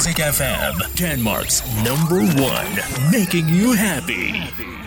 Music FM, Denmark's number one, making you happy.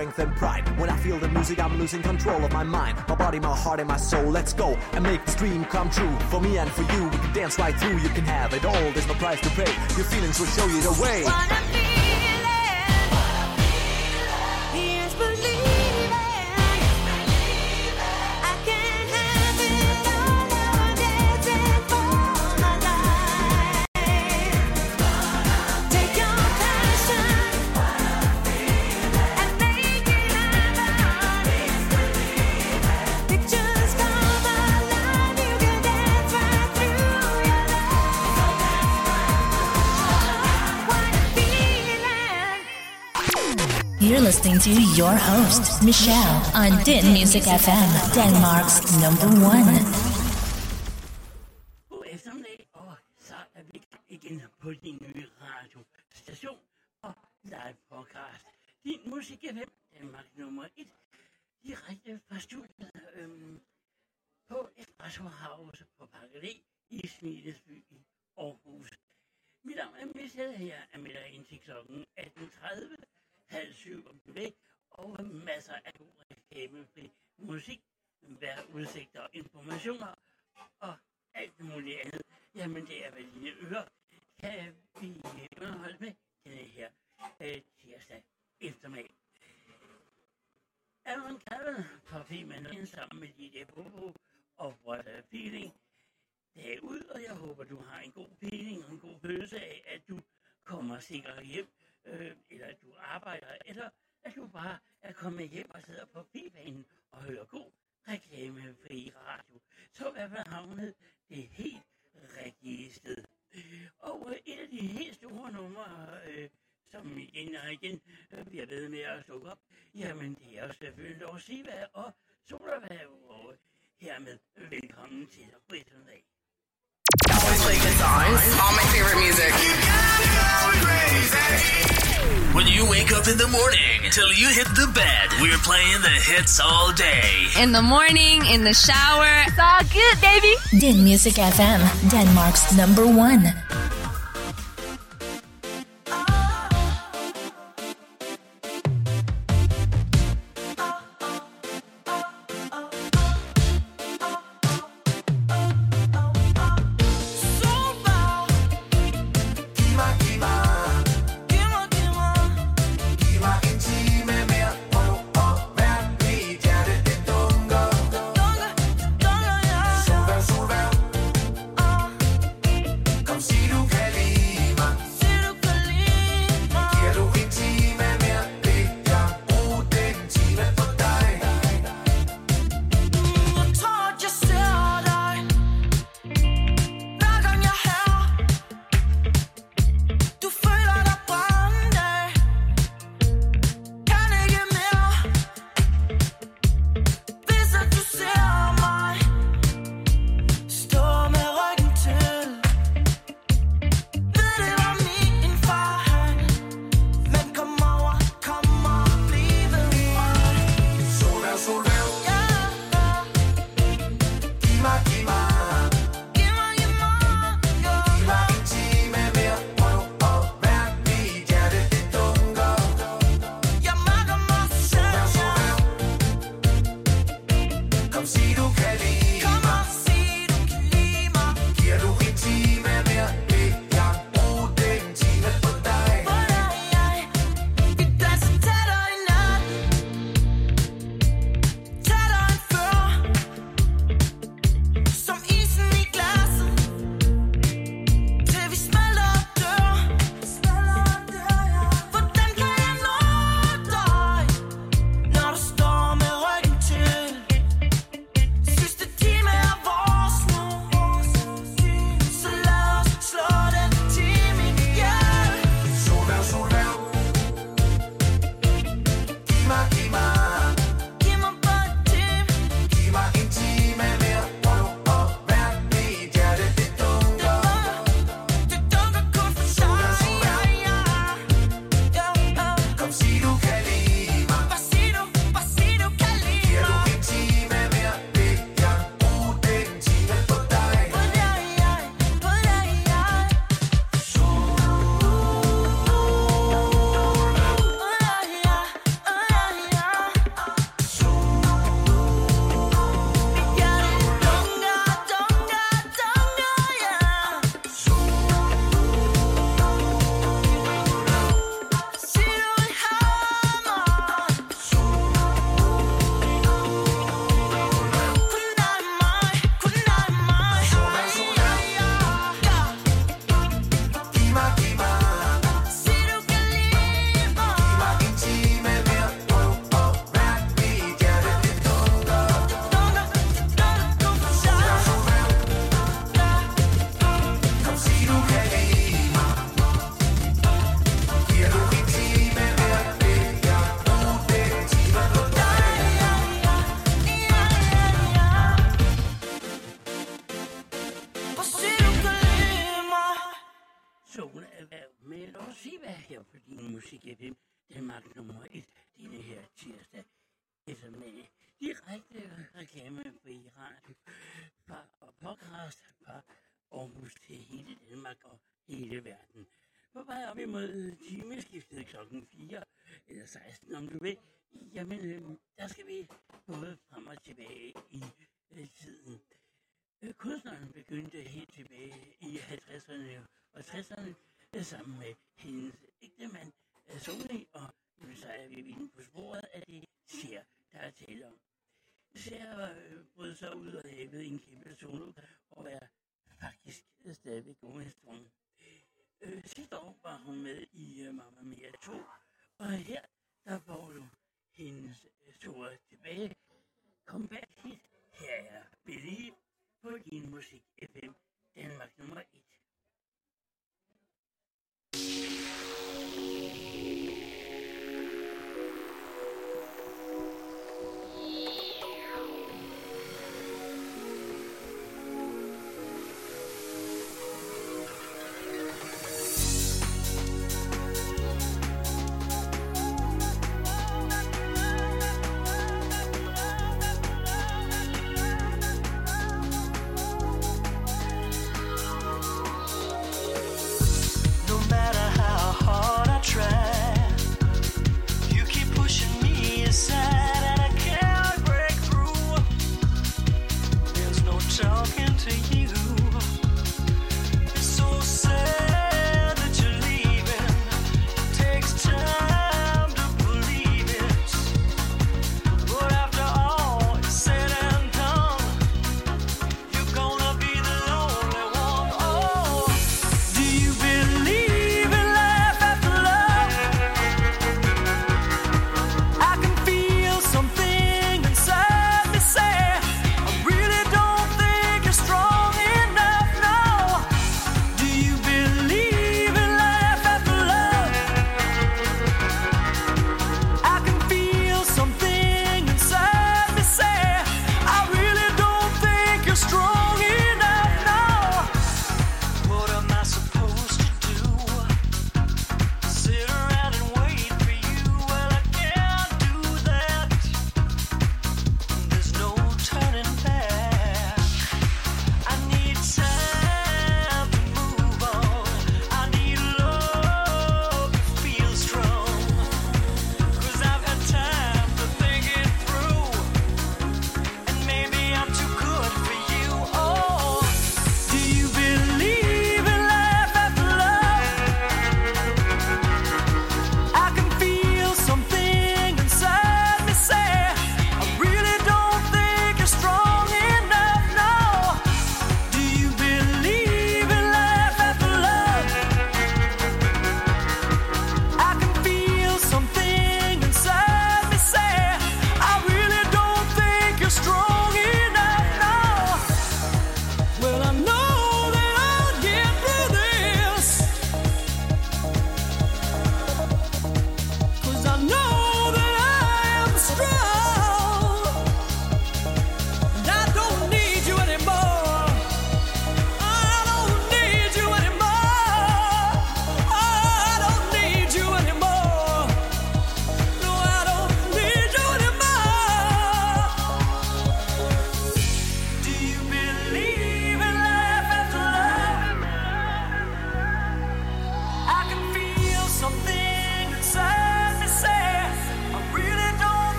strength and pride. When I feel the music, I'm losing control of my mind, my body, my heart, and my soul. Let's go and make this dream come true. For me and for you, we can dance right through. You can have it all. There's no price to pay. Your feelings will show you the way. host, Michelle, on Din Music FM, Denmark's number one. kommer hjem og sidder på bibanen og hører god reklamefri radio, så er man havnet det helt rigtige sted. Og øh, et af de helt store numre, øh, som igen og igen øh, bliver ved med at dukke op, jamen det er selvfølgelig Lars Siva og Solavav, og hermed velkommen til Fritundag. Always play good songs, all my favorite music. You gotta go crazy. you wake up in the morning till you hit the bed. We're playing the hits all day. In the morning, in the shower. It's all good, baby. Din Music FM, Denmark's number one. om du vil. Jamen, øh, der skal vi både frem og tilbage i øh, tiden. Øh, kunstneren begyndte helt tilbage i 50'erne og 60'erne øh, sammen med hendes ægtemand øh, Sony, og jamen, så er vi inde på sporet af det ser, der er tale om. Ser øh, brød sig ud og lavede en kæmpe solo, og er faktisk øh, stadigvæk ungestrøm. Øh, sidste år var hun med i øh, Mamma Mia 2, og her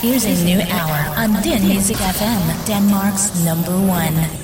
Here's a new hour on Din Music FM, Denmark's number one.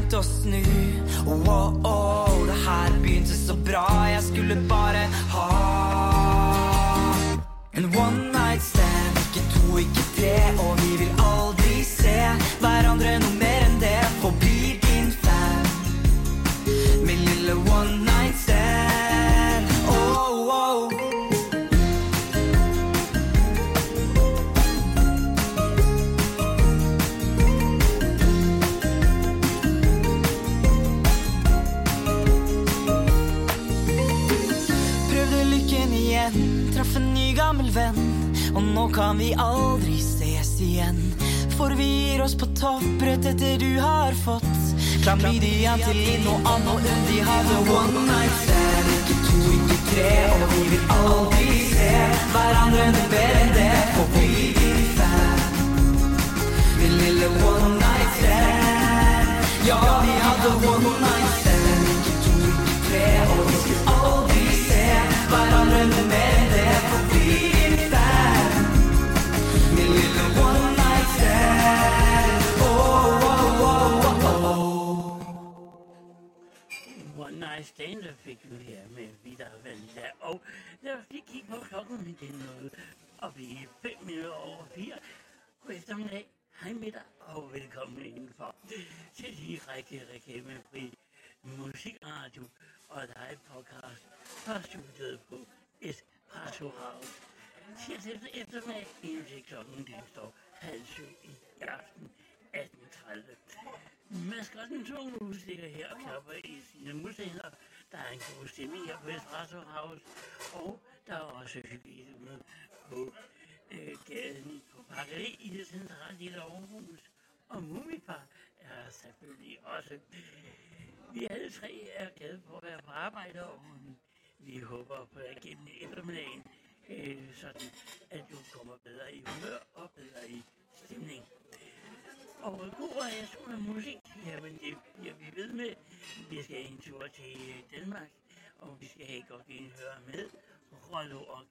Seint å snu. Oh, oh, oh, det her begynte så bra, jeg skulle bare ha en one night stand. Ikke to, ikke tre, og vi vil aldri se hverandre noe kan vi aldri ses igjen. For vi gir oss på topprett etter du har fått klamydia til Linn og Ann og Unn. De hadde one night stand, ikke to, ikke tre. Og vi vil aldri se hverandre noe bedre enn det. For vi din fan. Min lille one night stand. Ja, vi hadde one night stand, ikke to, ikke tre. Og vi skulle aldri se hverandre noe bedre. One Stand, der fik vi her med Vidar Valda. Og lad os lige kigge på klokken, men det er noget vi er 5 minutter over 4. God eftermiddag. Hej med dig, og velkommen indenfor til de række reklamefri musikradio og live podcast fra studiet på Espresso House. Tirsdag eftermiddag, indtil klokken den står halv syv i aften 18.30. Maskotten Tunge udstikker her og klapper i sine muslinger. Der er en god stemning her på Espresso House, og der er også hyggeligt på øh, gaden på Pakkeri i det centrale lille Aarhus. Og Mumifar er selvfølgelig også. Vi alle tre er glade for at være på arbejde, og vi håber på at gennem eftermiddagen, øh, sådan at du kommer bedre i humør og bedre i stemning. Og god variation af musik, jamen det bliver vi ved med. Vi skal en tur til Danmark, og vi skal en høre med. Rollo og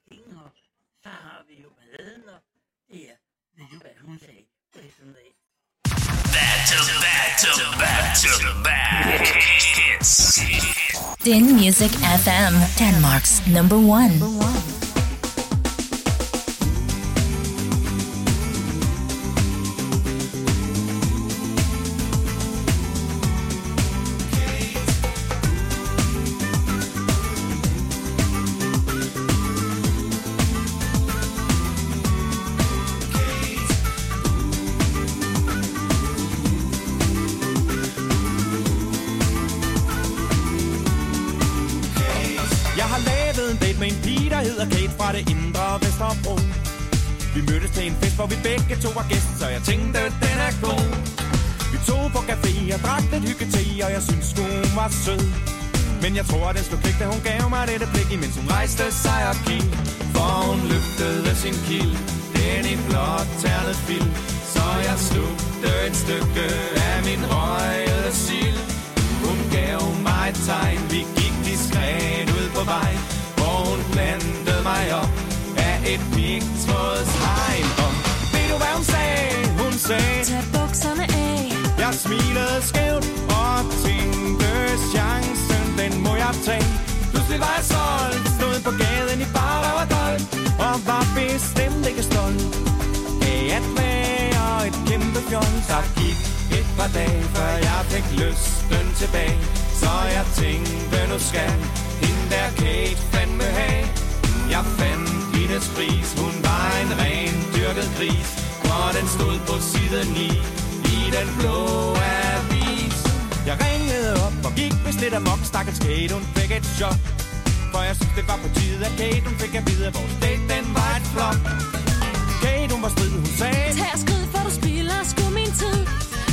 så har vi jo balladen, og det er, ved du hvad hun sagde på. Din Music FM, Denmark's number one. Jeg sød. Men jeg tror, den slog klik, da hun gav mig dette blik, imens hun rejste sig og gik. For hun løftede sin kild, den i blot ternet fil Så jeg slugte et stykke af min røgede sild Hun gav mig et tegn, vi gik diskret ud på vej Hvor hun plantede mig op af et pigtrådshegn Og ved du hvad hun sagde? Hun sagde Tag bukserne af Jeg smilede skævt og tænkte chancen, den må jeg tage. Pludselig var jeg solgt, stod på gaden i bare og dold. Og var bestemt ikke stolt. Af at være et kæmpe fjol. Så gik et par dage, før jeg fik lysten tilbage. Så jeg tænkte, nu skal hende der Kate fandme have. Jeg fandt hendes pris, hun var en ren dyrket gris. Og den stod på siden i, i den blå af jeg ringede op og gik vist lidt amok Stakkels Kate, hun fik et chok. For jeg synes det var på tide at Kate, hun fik at vide At vores date, den var et flop. Kate, hun var strid, hun sagde Tag og skrid, for du spilder. Sgu min tid.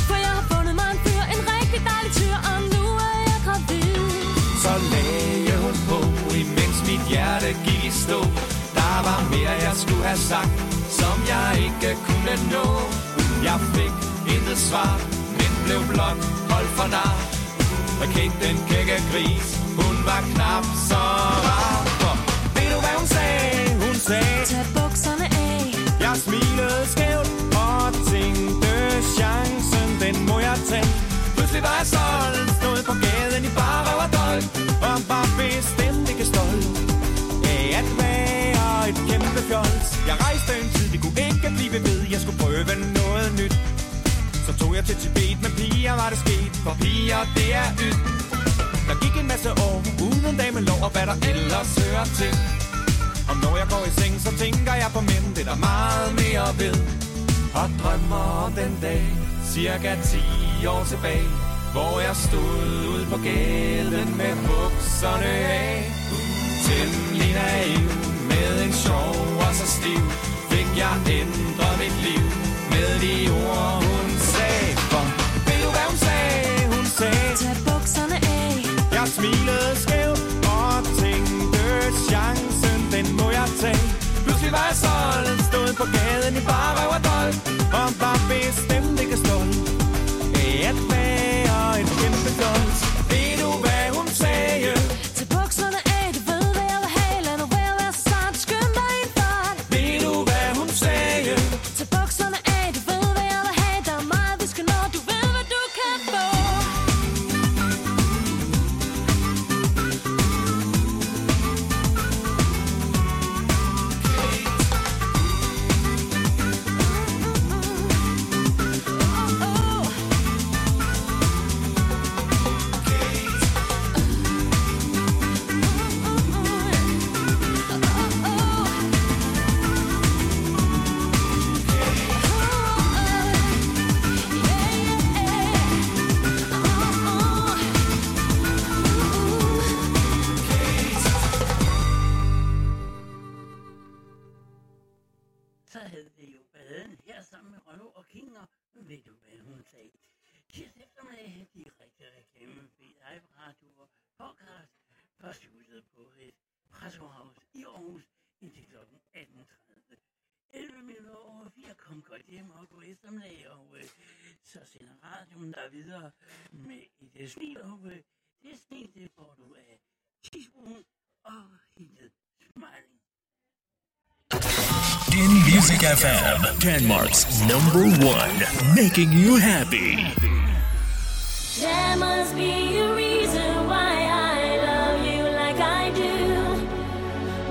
For jeg har fundet mig en fyr, en rigtig dejlig tyr. Og nu er jeg gravid. Så lagde hun på, imens mit hjerte gik i stå. Der var mere, jeg skulle have sagt, som jeg ikke kunne nå. Jeg fik intet svar, blev blot holdt for nar. Og Kate, den kække gris, hun var knap så rar. For ved du, hvad hun sagde? Hun sagde Tag bukserne af. Jeg smilede skævt og tænkte chancen, den må jeg tage. Pludselig var jeg solgt, jeg til Tibet Men piger, var det sket For piger, det er ydt Der gik en masse år, uden damelov Og hvad der ellers hører til og når jeg går i seng, så tænker jeg på mænd, det er der meget mere ved. Og drømmer om den dag, cirka 10 år tilbage, hvor jeg stod ude på gaden med bukserne af. Temmelig naiv, med en sjov og så stiv, fik jeg ændret mit liv med de ord, hun. For ved du, hvad hun sagde? Hun sagde, Tag bukserne af jeg smilede skævt og tænkte chancen, den må jeg tage. Pludselig var jeg solgt, stod på gaden i bare røv og dold, og var bestemt ikke stolt radioen der er videre øh, med et øh, smil, og øh, det er smil, det er får du af teaspoon og hittet smiling. In Music FM, Denmark's number one, making you happy. There must be a reason why I love you like I do.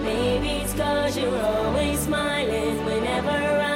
Maybe it's cause you're always smiling whenever I'm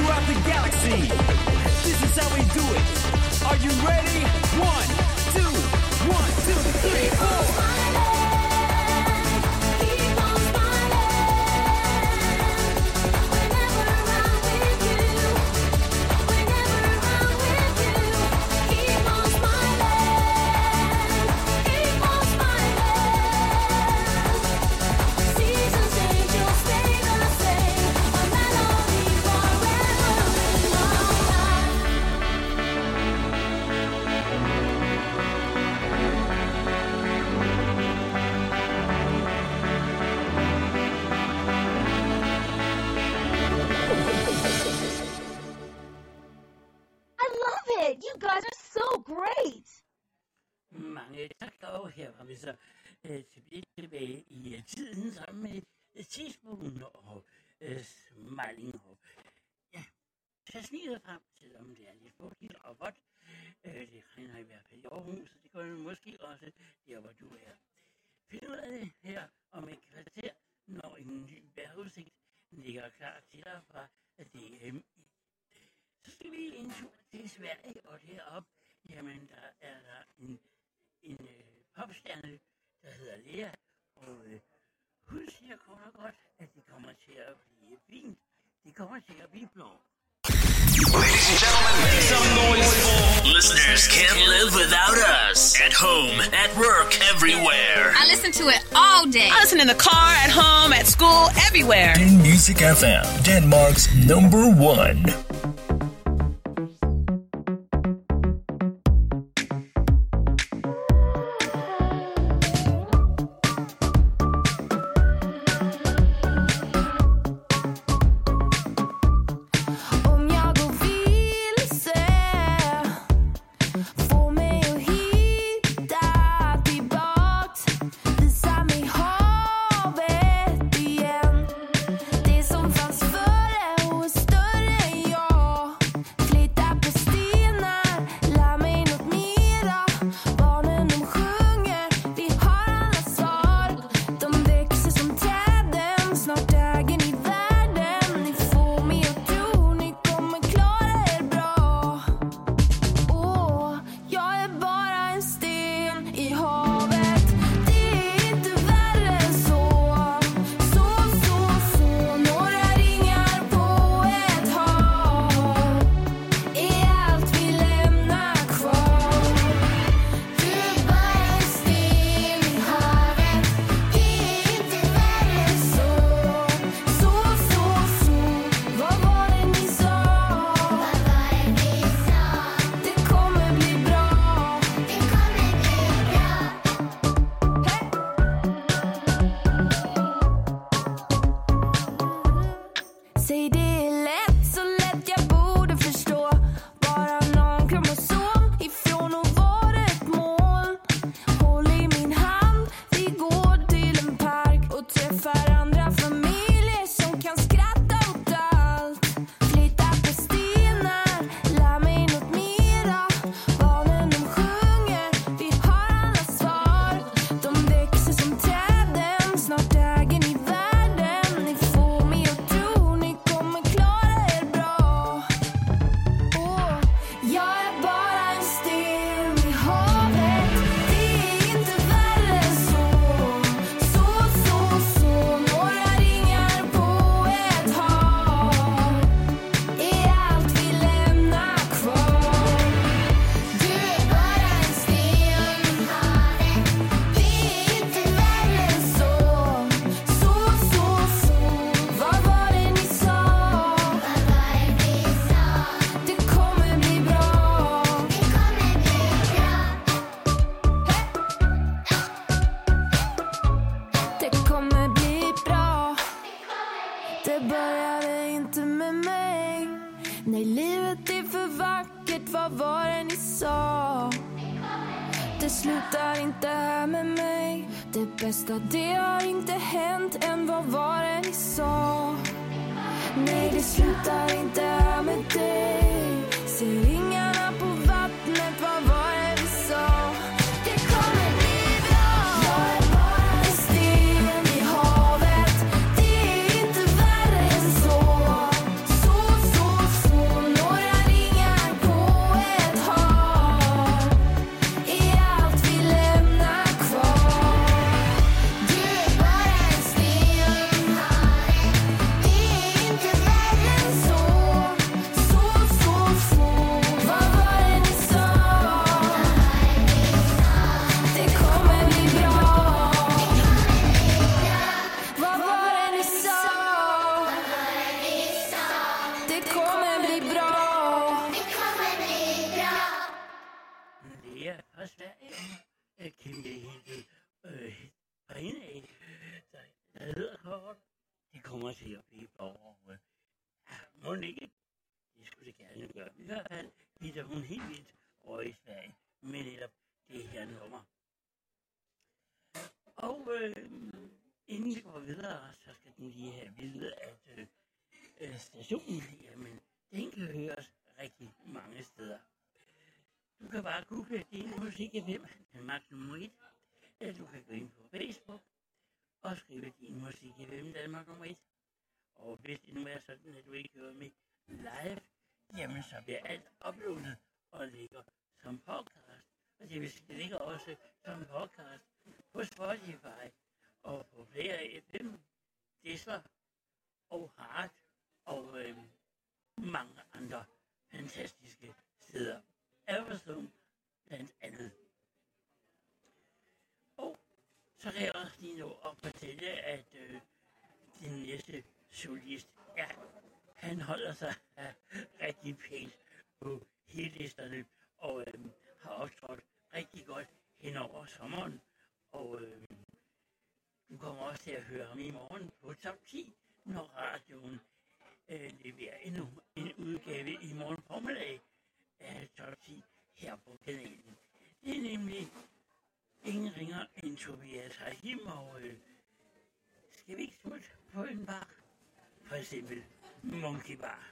throughout the galaxy. This is how we do it. Are you ready? One. and gentlemen, make some noise for listeners can't live without us. At home, at work, everywhere. I listen to it all day. I listen in the car, at home, at school, everywhere. Den Music FM, Denmark's number one. Videre, så lige have at vide, at øh, stationen, jamen, den kan høres rigtig mange steder. Du kan bare google din musik i hvem, Danmark nummer 1. Eller du kan gå ind på Facebook og skrive din musik i hvem, Danmark nummer 1. Og hvis det nu er sådan, at du ikke hører med live, jamen så bliver alt uploadet og ligger som podcast. Og det vil sige, ligger også som podcast på Spotify og på flere FM, Disler og Hart og øh, mange andre fantastiske steder. Amazon blandt andet. Og så kan jeg også lige nå at fortælle, at øh, din næste solist, ja, han holder sig øh, rigtig pænt på hitlisterne og øh, har optrådt rigtig godt hen over sommeren. Og øh, du kommer også til at høre ham i morgen på top 10, når radioen øh, leverer endnu en udgave i morgen formiddag af top 10 her på kanalen. Det er nemlig ingen ringer end Tobias Rahim, og øh, skal vi ikke smutte på en bar? For eksempel Monkey Bar.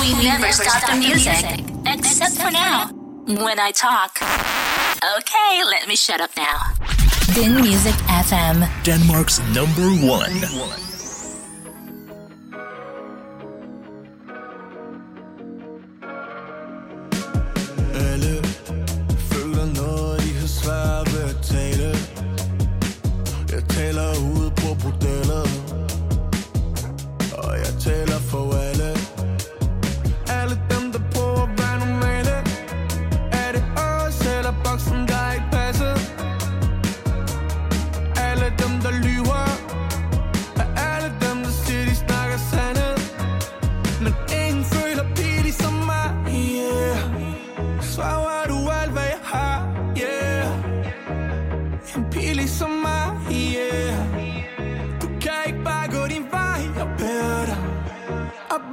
We never stop the music, except for now, when I talk. Okay, let me shut up now. Din Music FM. Denmark's number one. Alle føler noget, de har svært ved at tale Jeg taler ud på bordellet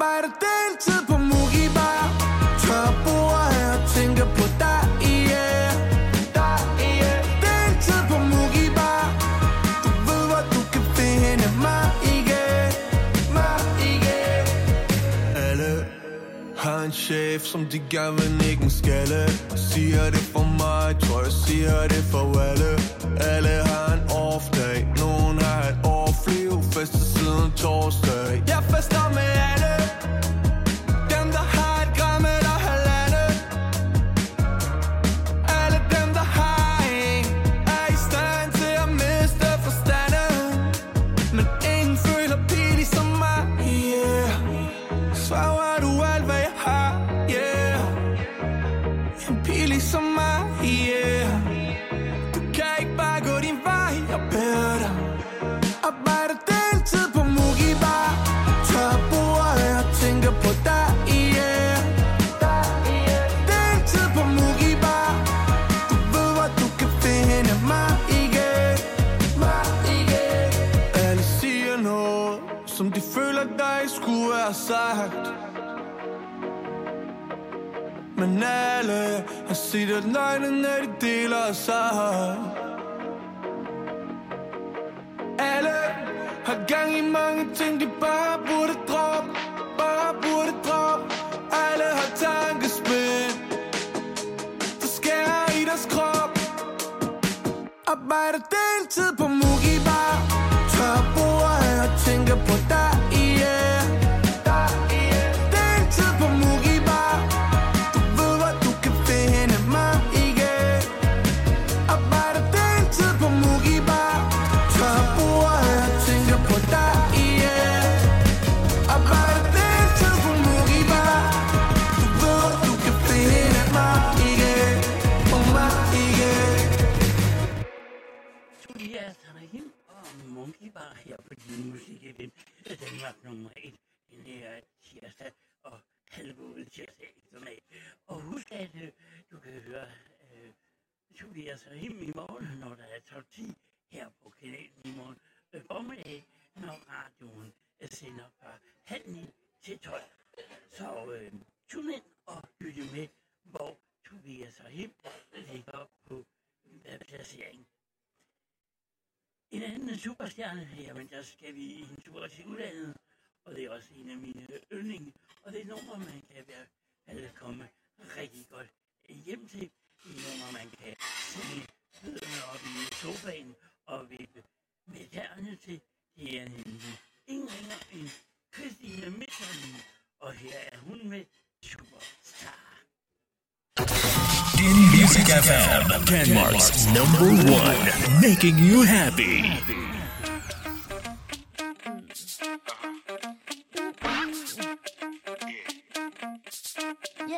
Arbejder deltid på Mugi Bar Tør bord her og tænker på dig, yeah Dig, yeah Deltid på Mugi Bar Du ved, hvor du kan finde mig, yeah Mig, yeah Alle har en chef, som de gerne vil nikke en skalle. Siger det for mig, tror jeg siger det for alle. Alle har en off dag, nogen har et off liv Fester siden torsdag. Jeg fester med alle siger set at løgne, når de deler sig. Alle har gang i mange ting, de bare burde droppe Bare burde droppe. Alle har tankespind Der skærer i deres krop. Arbejder deltid på Mugi Bar Tør bord her og tænker på dig, superstjerne her, men der skal vi en tur til udlandet. Og det er også en af mine yndlinge. Og det er nummer, man kan være velkommen rigtig godt hjem til. Det er nummer, man kan sidde fødderne op i sofaen og vippe med tærne til. Det er nemlig ingen ringer end Christine Mitchell. Og her er hun med Superstar. Din Music FM, Denmark's number one, making you happy.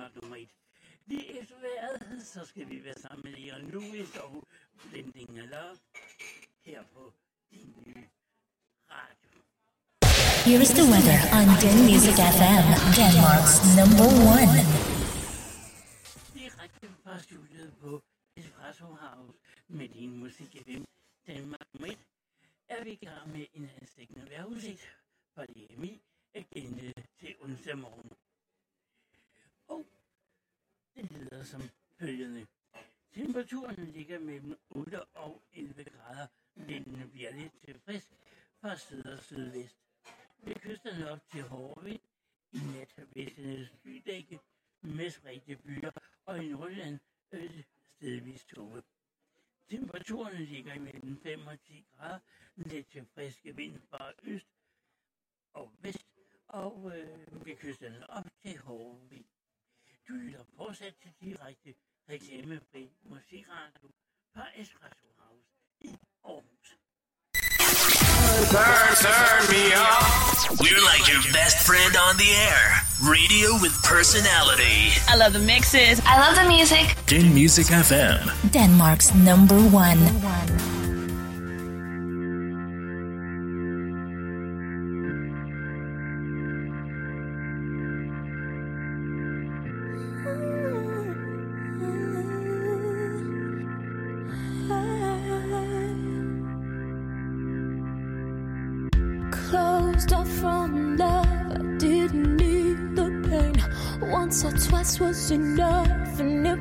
Danmark nummer et. Vi er vejret, så skal vi være sammen med jer nu i sov. Blending Love her på din nye radio. Here is the weather on Den Music FM, Denmark's number one. Direkte fra studiet på Espresso House med din musik FM Danmark nummer 1 er vi i gang med en anstækkende vejrudsigt fra DMI agenda til onsdag morgen. Det lyder som følgende. Temperaturen ligger mellem 8 og 11 grader. Vinden bliver lidt til frisk fra syd og sydvest. Ved kysterne op til Hårvind i nat vestende skydække med spredte byer og i Nordjylland øh, stedvis tåge. Temperaturen ligger mellem 5 og 10 grader, lidt til friske vind fra øst og vest, og øh, ved kysterne op til hård vind. Du lytter fortsat til direkte reklamefri musikradio fra Espresso House i Aarhus. Turn, turn me on. We're like your best friend on the air. Radio with personality. I love the mixes. I love the music. Din Music FM. Denmark's number one. Closed off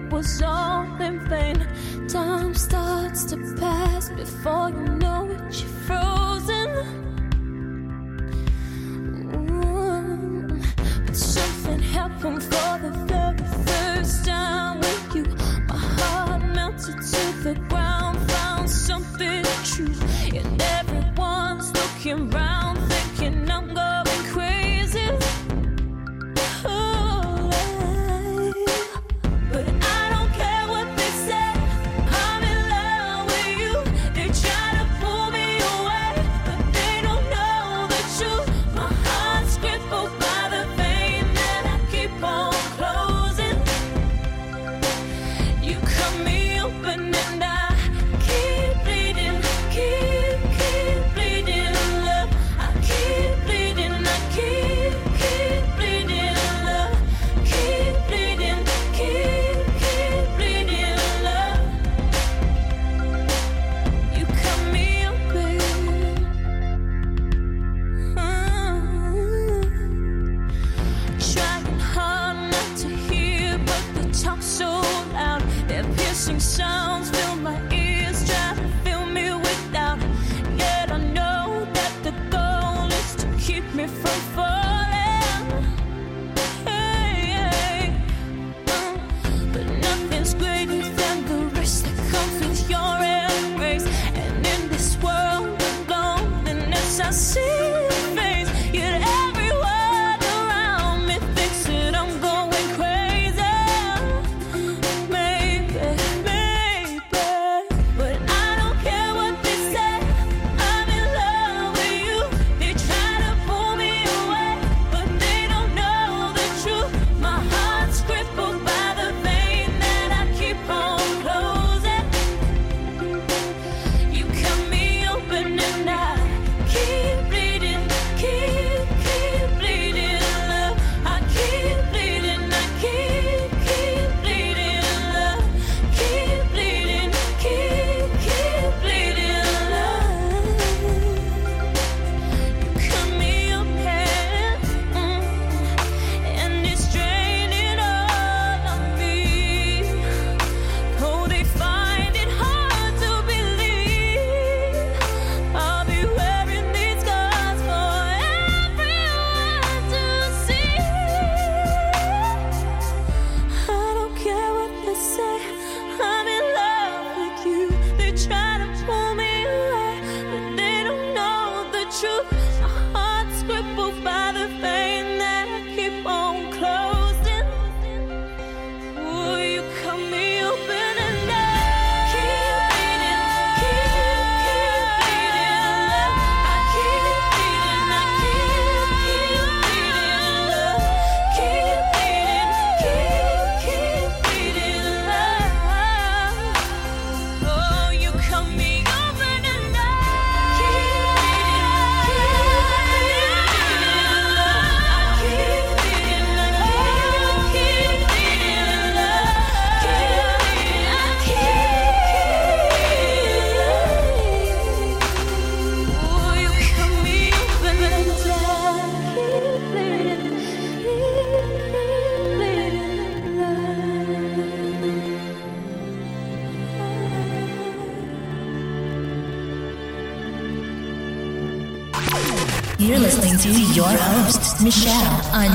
was all in vain. Time starts to pass before you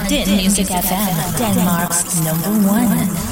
Din Music FM, Denmark's number one.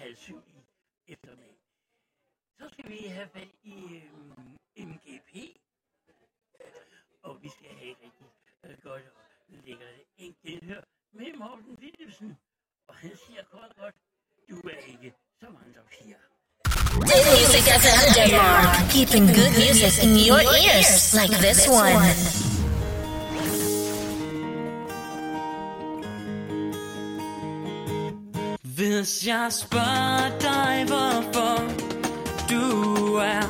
halv syv i eftermiddag. Så skal vi have fat i øhm, MGP, og vi skal have et rigtig øh, godt og lækkert enkelhør med Morten Philipsen. Og han siger kort godt, du er ikke som andre piger. Good Music FM Denmark, keeping good music in your ears like this one. Hvis jeg spørger dig, hvorfor du er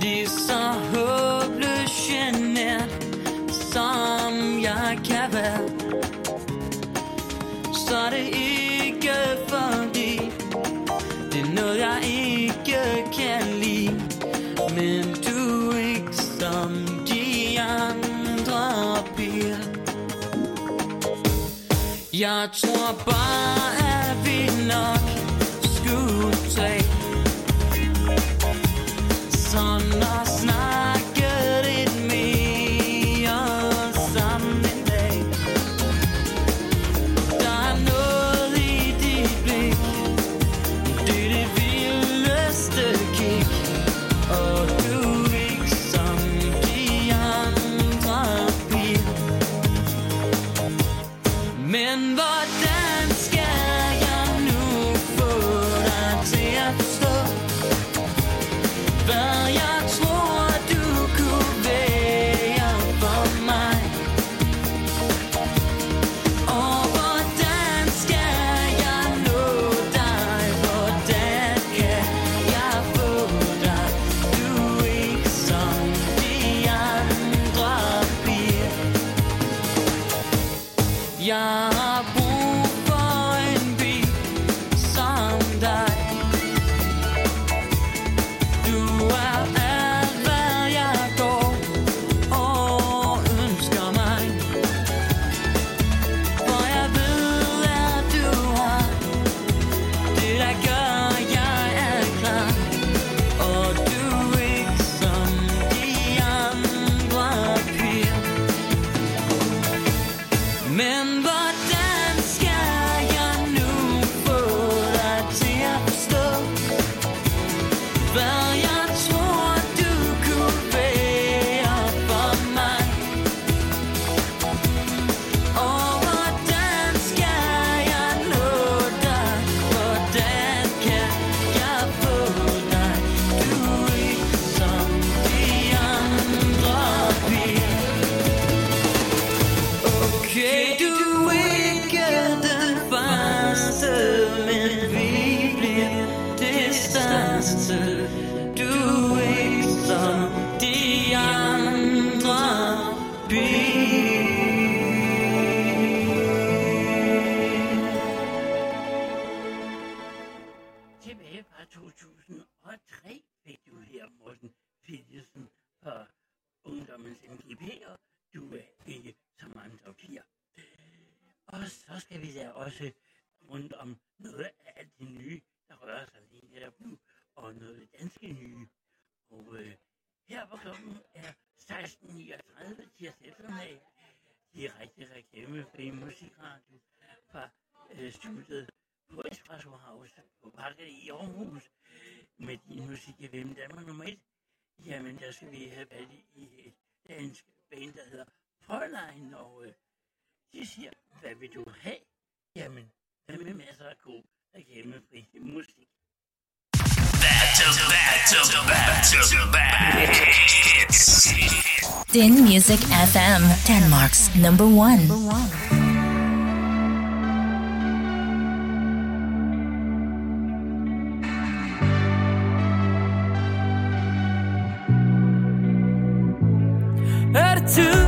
lige så hård Jeg tror bare, at vi nok skal vi da også rundt om noget af alt det nye, der rører sig lige netop nu, og noget danske nye. Og øh, her på klokken er 16.39 tirsdag eftermiddag, direkte reklamefri musikradio fra øh, studiet på Espresso House på Bakken i Aarhus med din musik i Hvem Danmark nummer 1. Jamen, der skal vi have fat i et dansk band, der hedder Frølein, og øh, de siger, hvad vil du have? Jamen, der er masser af god reklamefri musik. Din Music FM, Denmark's number one. Number one. to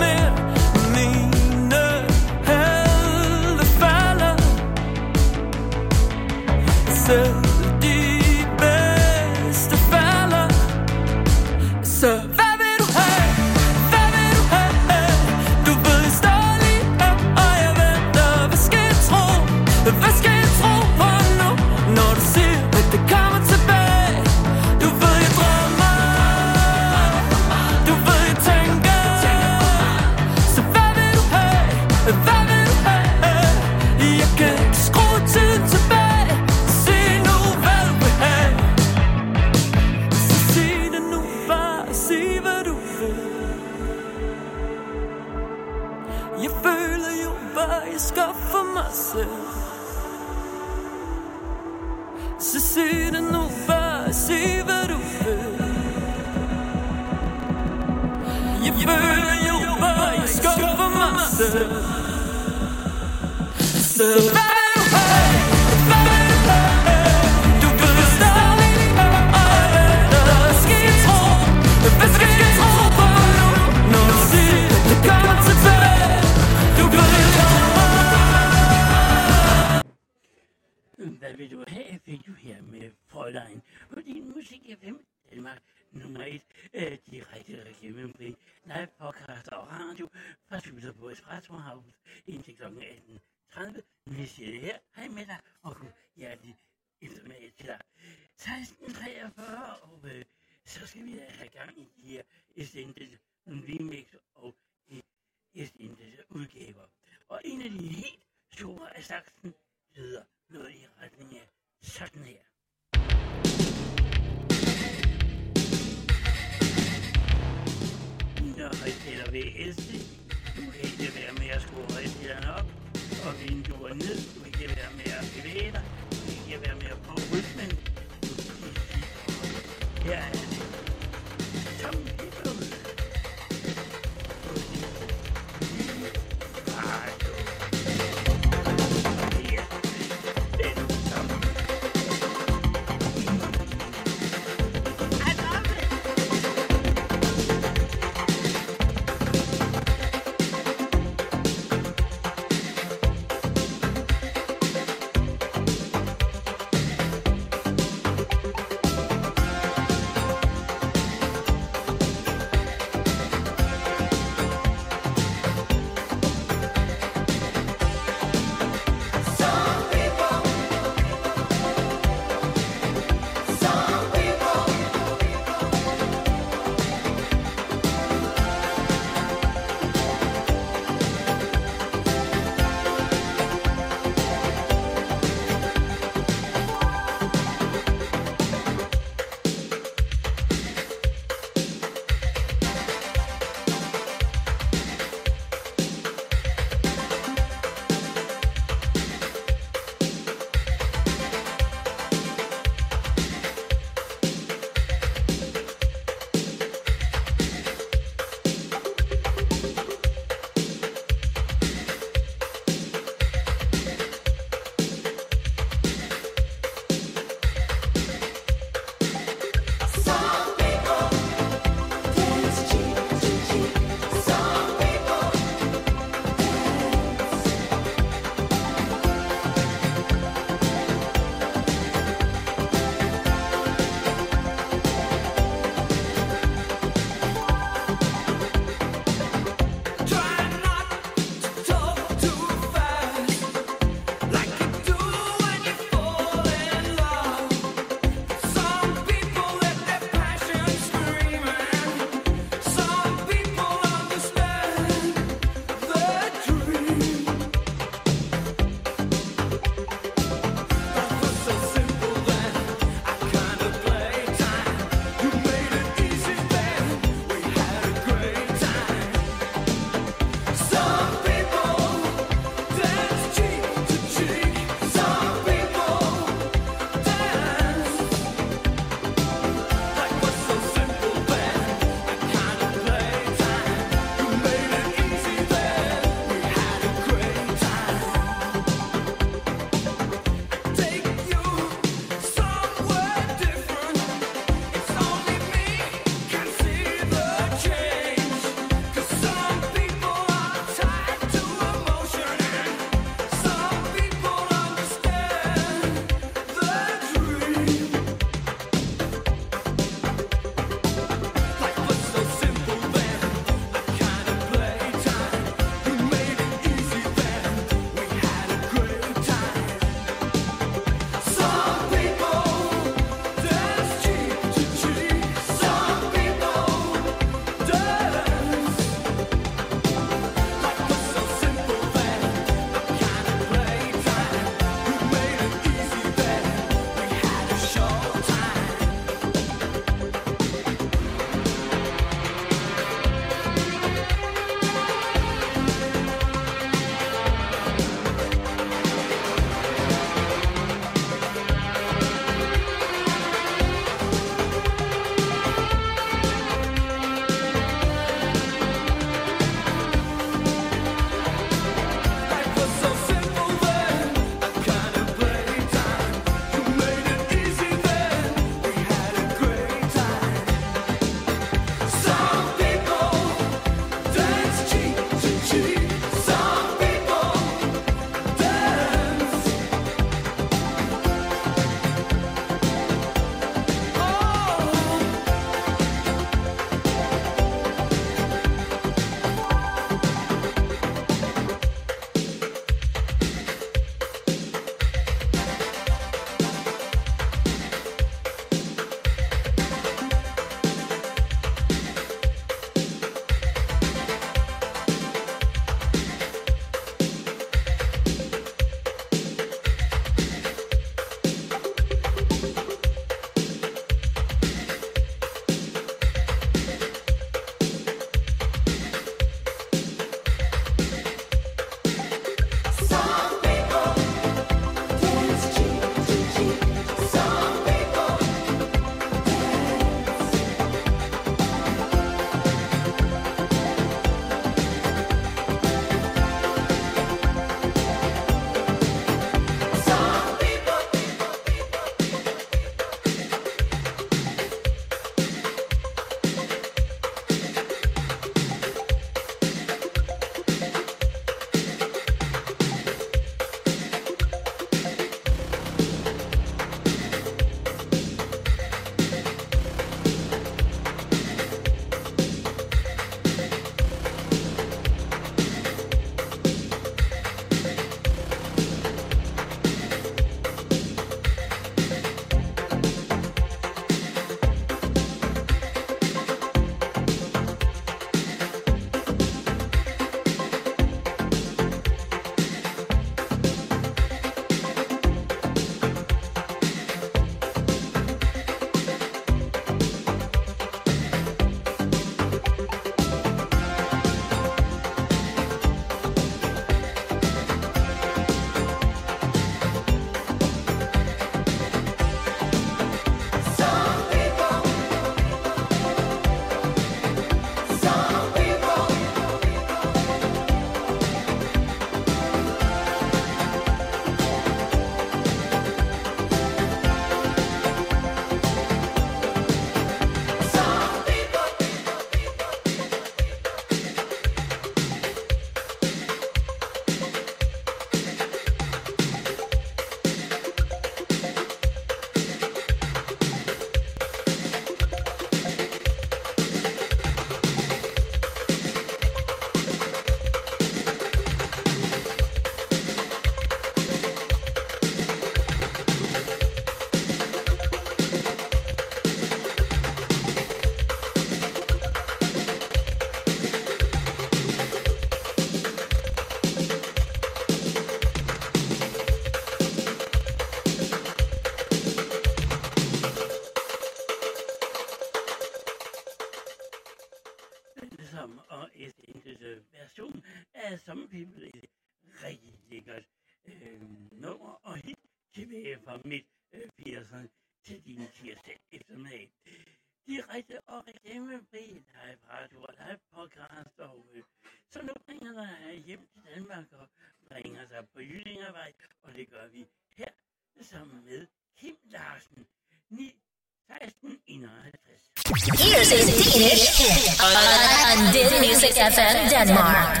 Here's a Danish hit on Din Music FM Denmark.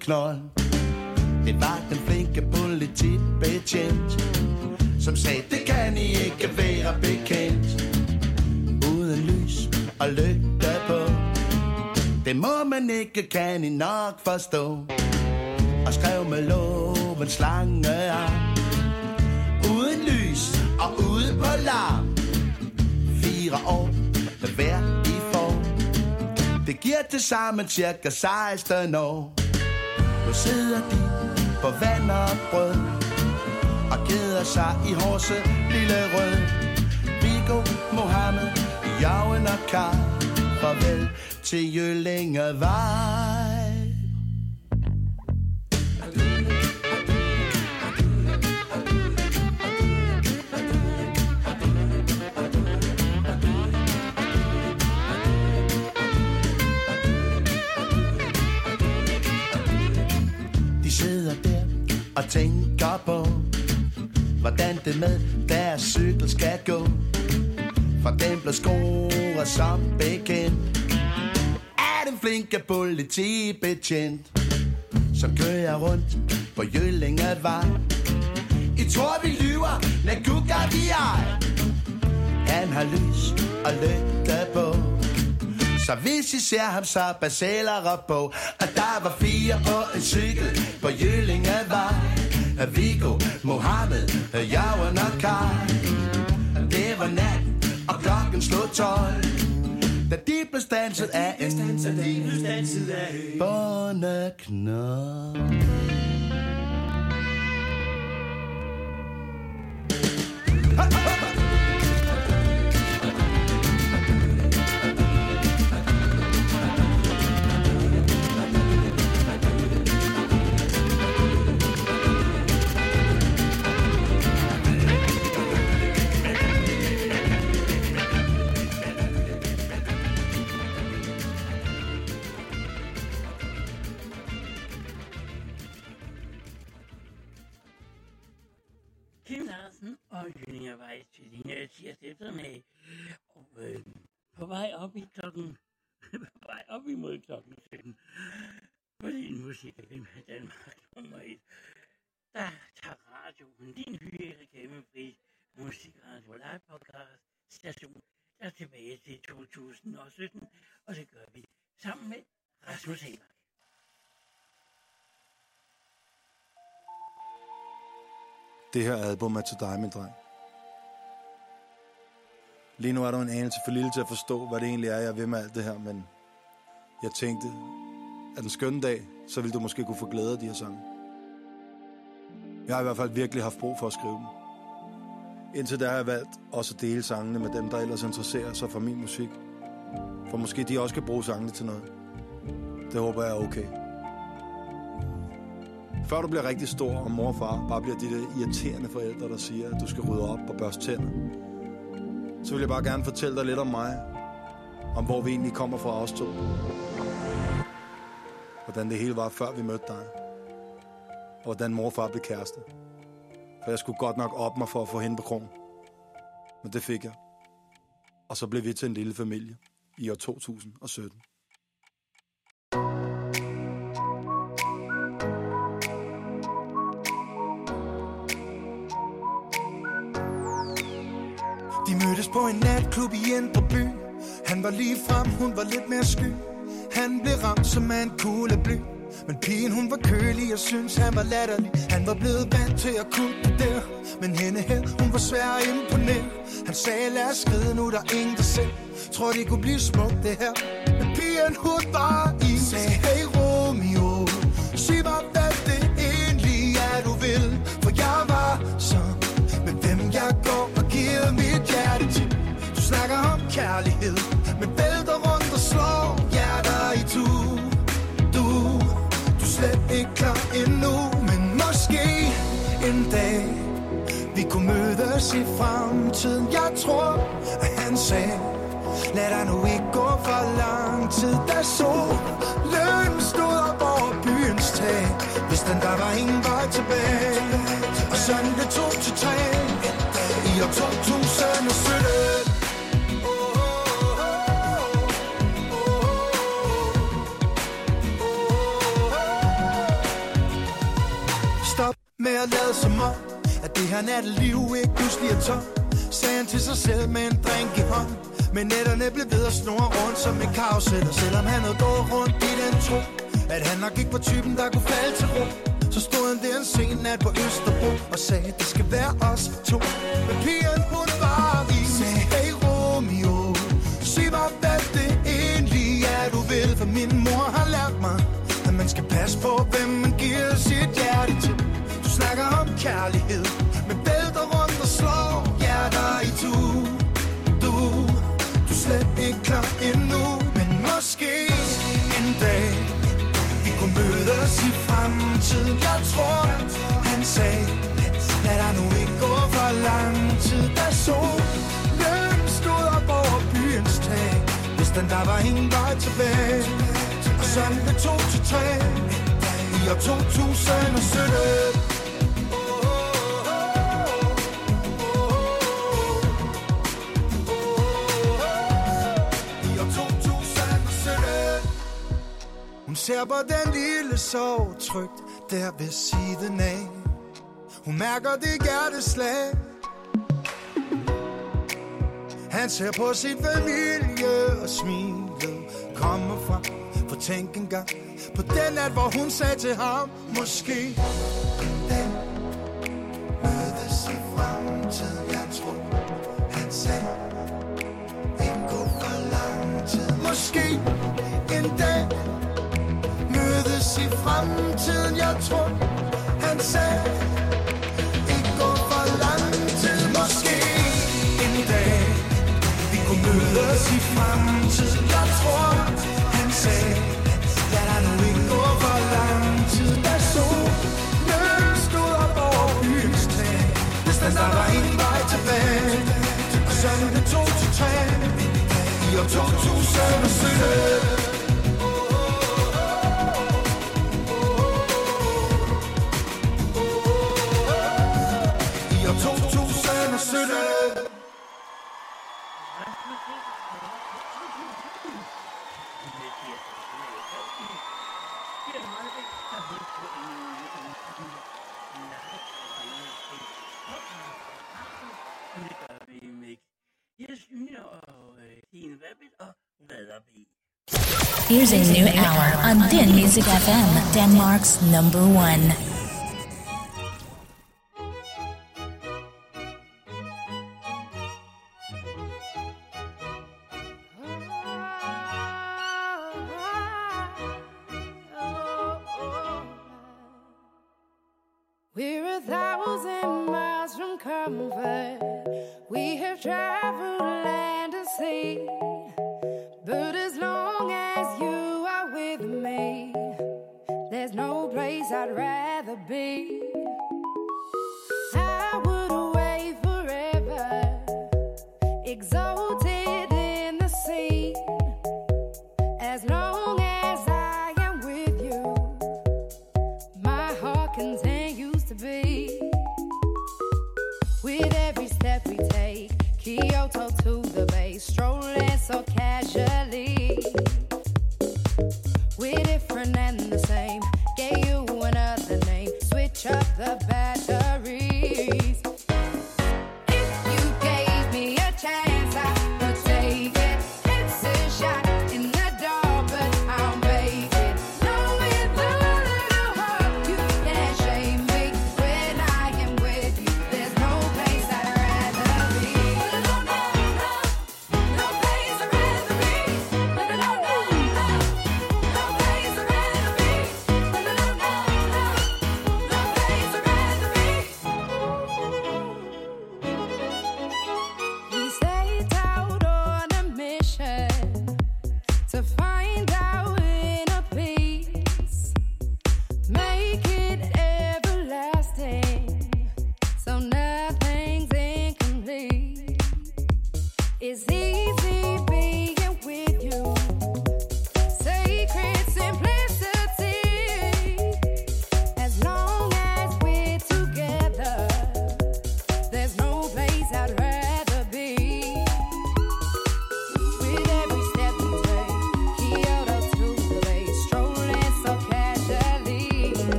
Knold Det var den flinke politibetjent, som sagde, det kan I ikke være bekendt. Uden lys og lygte på. Det må man ikke, kan I nok forstå og skrev med loven slange. Uden lys og ude på larm. Fire år med hver i form. Det giver til sammen cirka 16 år. Nu sidder de på vand og brød og keder sig i Horse Lille Rød. Viggo, Mohammed, Jauen og Kar. Farvel til Jøllingevej. Med deres cykel skal gå. For den blev scoret som bekendt af den flinke politibetjent, som kører rundt på Jyllingevej I tror, vi lyver, men gukker vi ej. Han har lys og lygte på. Så hvis I ser ham, så baseler op på At der var fire på en cykel på Jyllingevej Vigo, Mohammed, jauen og kar. Det var nat, og klokken slog tolv. Da de blev stanset af en bondeknop. Ha, ha, ha! Kim Larsen og Jyllingervej til din øh, tirsdag eftermiddag. Og øh, på vej op i klokken... på vej op imod klokken 17. På din musik af Danmark nummer 1. Der tager radioen din hyre reklamefri musikradio live podcast station der er tilbage til 2017. Og det gør vi sammen med Rasmus Hebak. Det her album er til dig, min dreng. Lige nu er der en anelse for lille til at forstå, hvad det egentlig er, jeg vil med alt det her, men jeg tænkte, at en skøn dag, så ville du måske kunne få glæde af de her sange. Jeg har i hvert fald virkelig haft brug for at skrive dem. Indtil da har jeg valgt også at dele sangene med dem, der ellers interesserer sig for min musik. For måske de også kan bruge sangene til noget. Det håber jeg er okay. Før du bliver rigtig stor, og mor og far bare bliver de der irriterende forældre, der siger, at du skal rydde op og børste tænder, så vil jeg bare gerne fortælle dig lidt om mig. Om hvor vi egentlig kommer fra os to. Hvordan det hele var, før vi mødte dig. Og hvordan mor og far blev kærester. For jeg skulle godt nok op mig for at få hende på krogen. Men det fik jeg. Og så blev vi til en lille familie i år 2017. mødtes på en natklub i Indre By Han var lige frem, hun var lidt mere sky. Han blev ramt som en en kuglebly Men pigen hun var kølig og synes han var latterlig. Han var blevet vant til at kunne det der Men hende her, hun var svær at imponere. Han sagde lad os skride nu, der er ingen der ser. Tror det kunne blive smukt det her. Men pigen hun var i Sagde hey Romeo Sig mig kærlighed. Men vælter rundt og slår hjerter i tu. Du, du er slet ikke klar endnu Men måske en dag Vi kunne mødes i fremtiden. Jeg tror, at han sagde Lad dig nu ikke gå for lang tid. Da solen stod op over byens tag Hvis den der var ingen vej tilbage. Og sådan det tog til tre. I år 2017 med at lade som om At det her natteliv ikke pludselig er tom Sagde han til sig selv med en drink i hånd. Men nætterne blev ved at snurre rundt som en karusel Og selvom han havde gået rundt i den tro At han nok ikke var typen, der kunne falde til ro Så stod han der en sen nat på Østerbro Og sagde, det skal være os to. Men pigen hun var i Sagde, hey Romeo Sig mig, hvad det egentlig er, du vil. For min mor har lært mig At man skal passe på, hvem kærlighed. Men vælter rundt og slår hjerter i tu. Du, du er slet ikke klar endnu. Men måske en dag Vi kunne mødes i fremtiden. Jeg tror, han sagde Lad der nu ikke gå for lang tid. Da solen stod op over byens tag Hvis den der var ingen vej tilbage. Og sådan det to til tre I år 2017 tæpper den lille sov trygt der ved siden af. Hun mærker det hjerteslag. Han ser på sin familie og smiler, kommer fra. For tænk engang på den nat, hvor hun sagde til ham, måske en dag mødes i fremtiden. Jeg tror, han sagde, ikke gå lang tid. Måske en dag mødes i fremtiden, jeg tror, han sagde. Ikke gå for lang tid, måske en dag. Vi kunne mødes i fremtiden, jeg tror, han sagde. Lad der nu ikke gå for lang tid, da solen stod op over byens tag. Hvis der var en vej tilbage, og så er det to til tre. I år 2017 Here's a new hour on Din Music FM, Denmark's number one.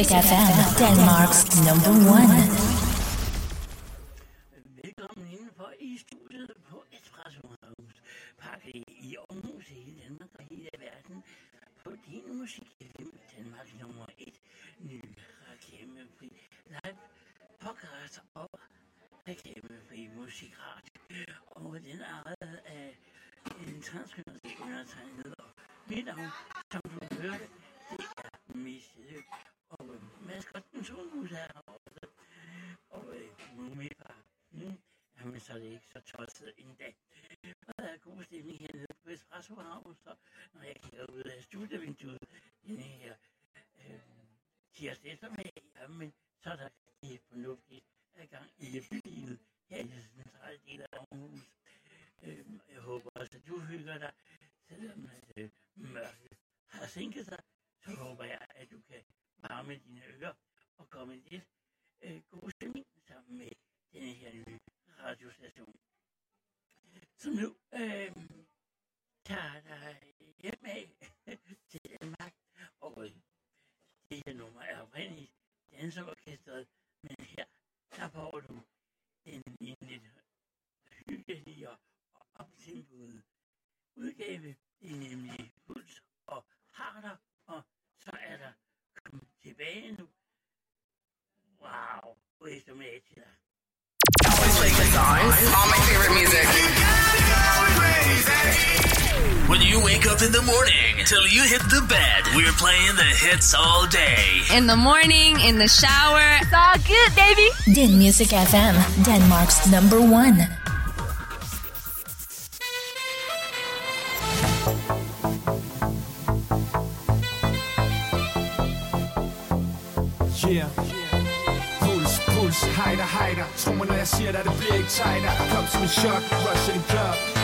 Magic FM, Denmark's number one. siger det, som er jamen, så er der rigtig fornuftigt adgang i byen her i den centrale del af Aarhus. Øhm, jeg håber også, at du hygger dig, selvom at, øh, mørket har sænket sig, up in the morning till you hit the bed. We're playing the hits all day. In the morning, in the shower. It's all good, baby. Din Music FM, Denmark's number one. Yeah. Puls, puls, hejder, hejder Tro mig når jeg siger dig, det bliver ikke tighter Kom som en chok, rush i club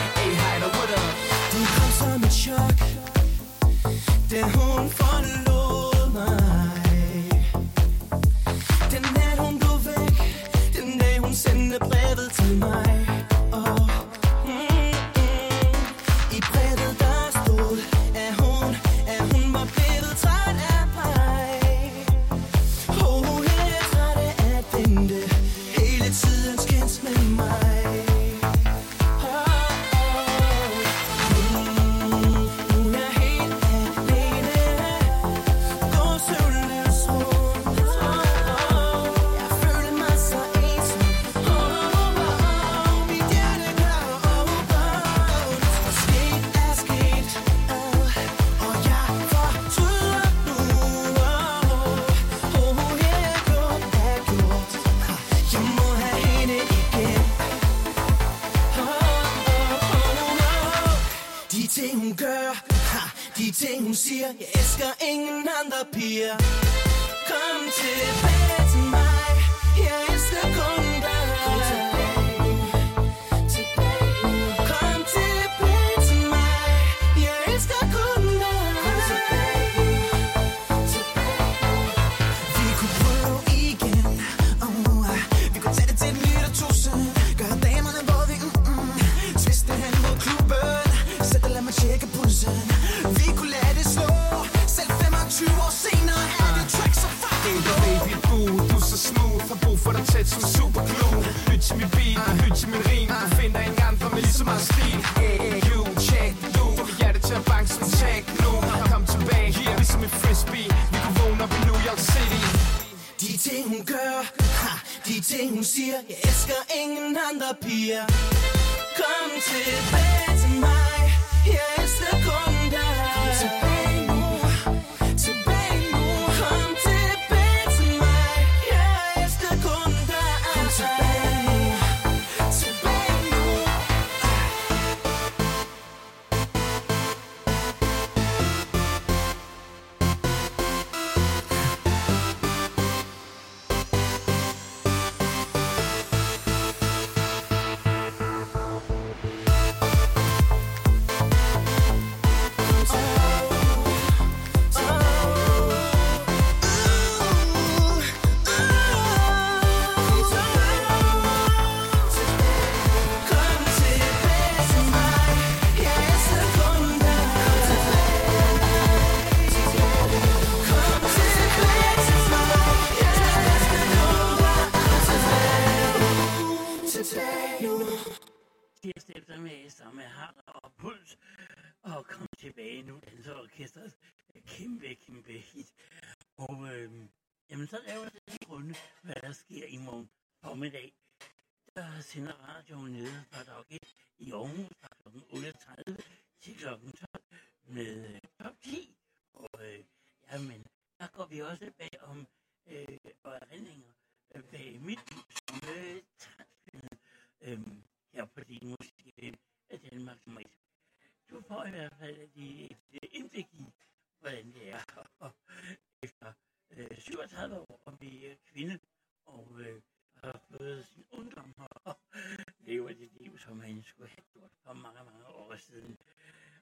Maria kvinde, og øh, har fået sin ungdom og lever det liv, som han skulle have gjort for mange, mange år siden.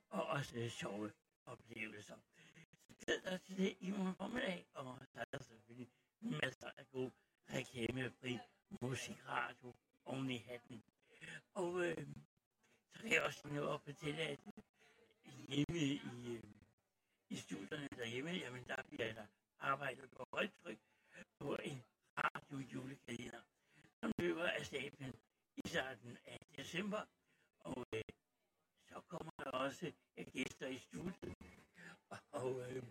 Og også øh, sjove oplevelser. Så glæd dig til det i morgen formiddag, og så er der selvfølgelig masser af god reklamefri musikradio oven i hatten. Og øh, så kan jeg også nå op til, at hjemme i, øh, i studierne derhjemme, jamen der bliver der arbejdet på december, og øh, så kommer der også øh, gæster i studiet, og øh,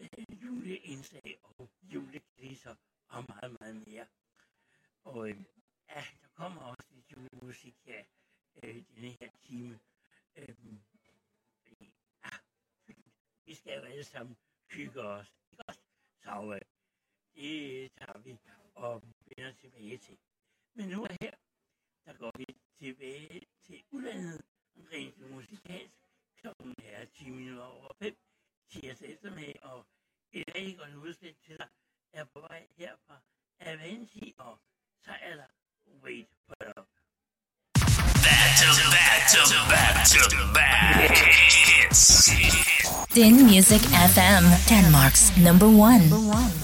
øh juleindslag og julekriser og meget, meget mere. Og øh, ja, der kommer også lidt julemusik her øh, denne her time. Øh, ja, vi skal jo alle sammen hygge os. Din Music FM, Denmark's number one. Number one.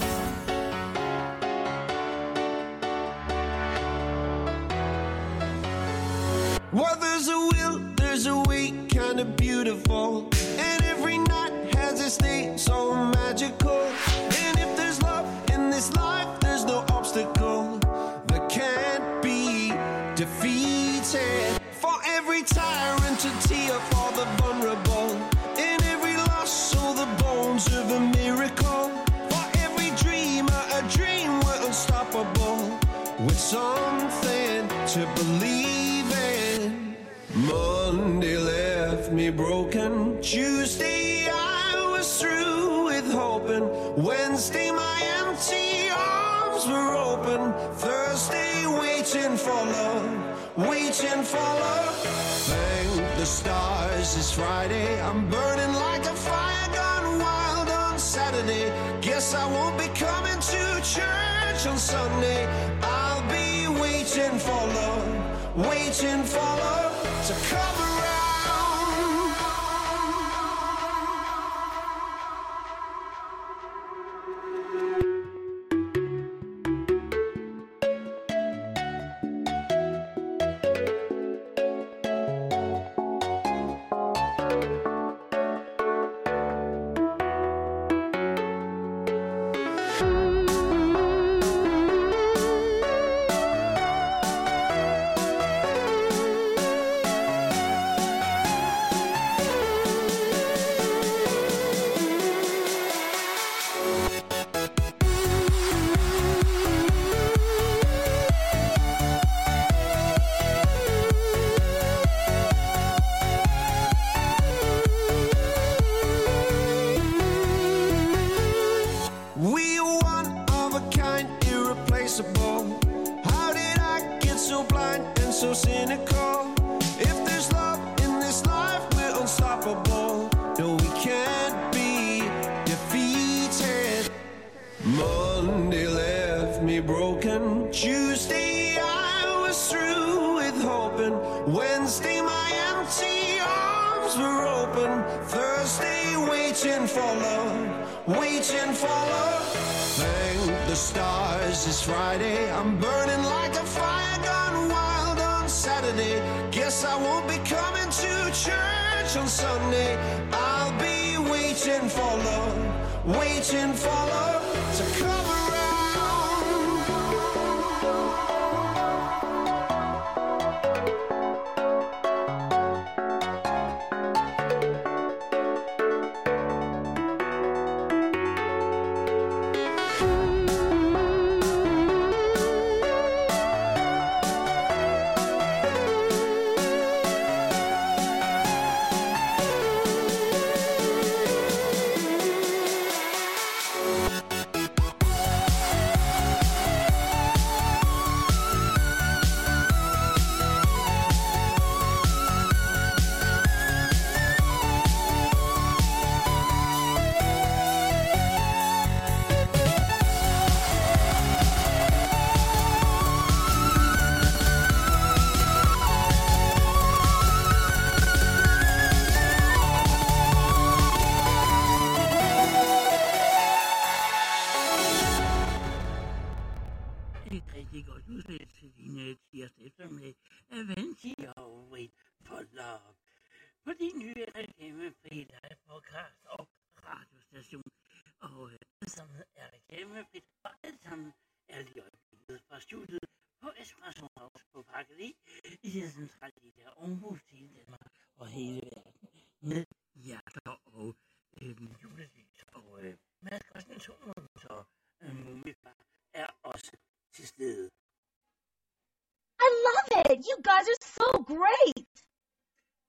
You guys are so great.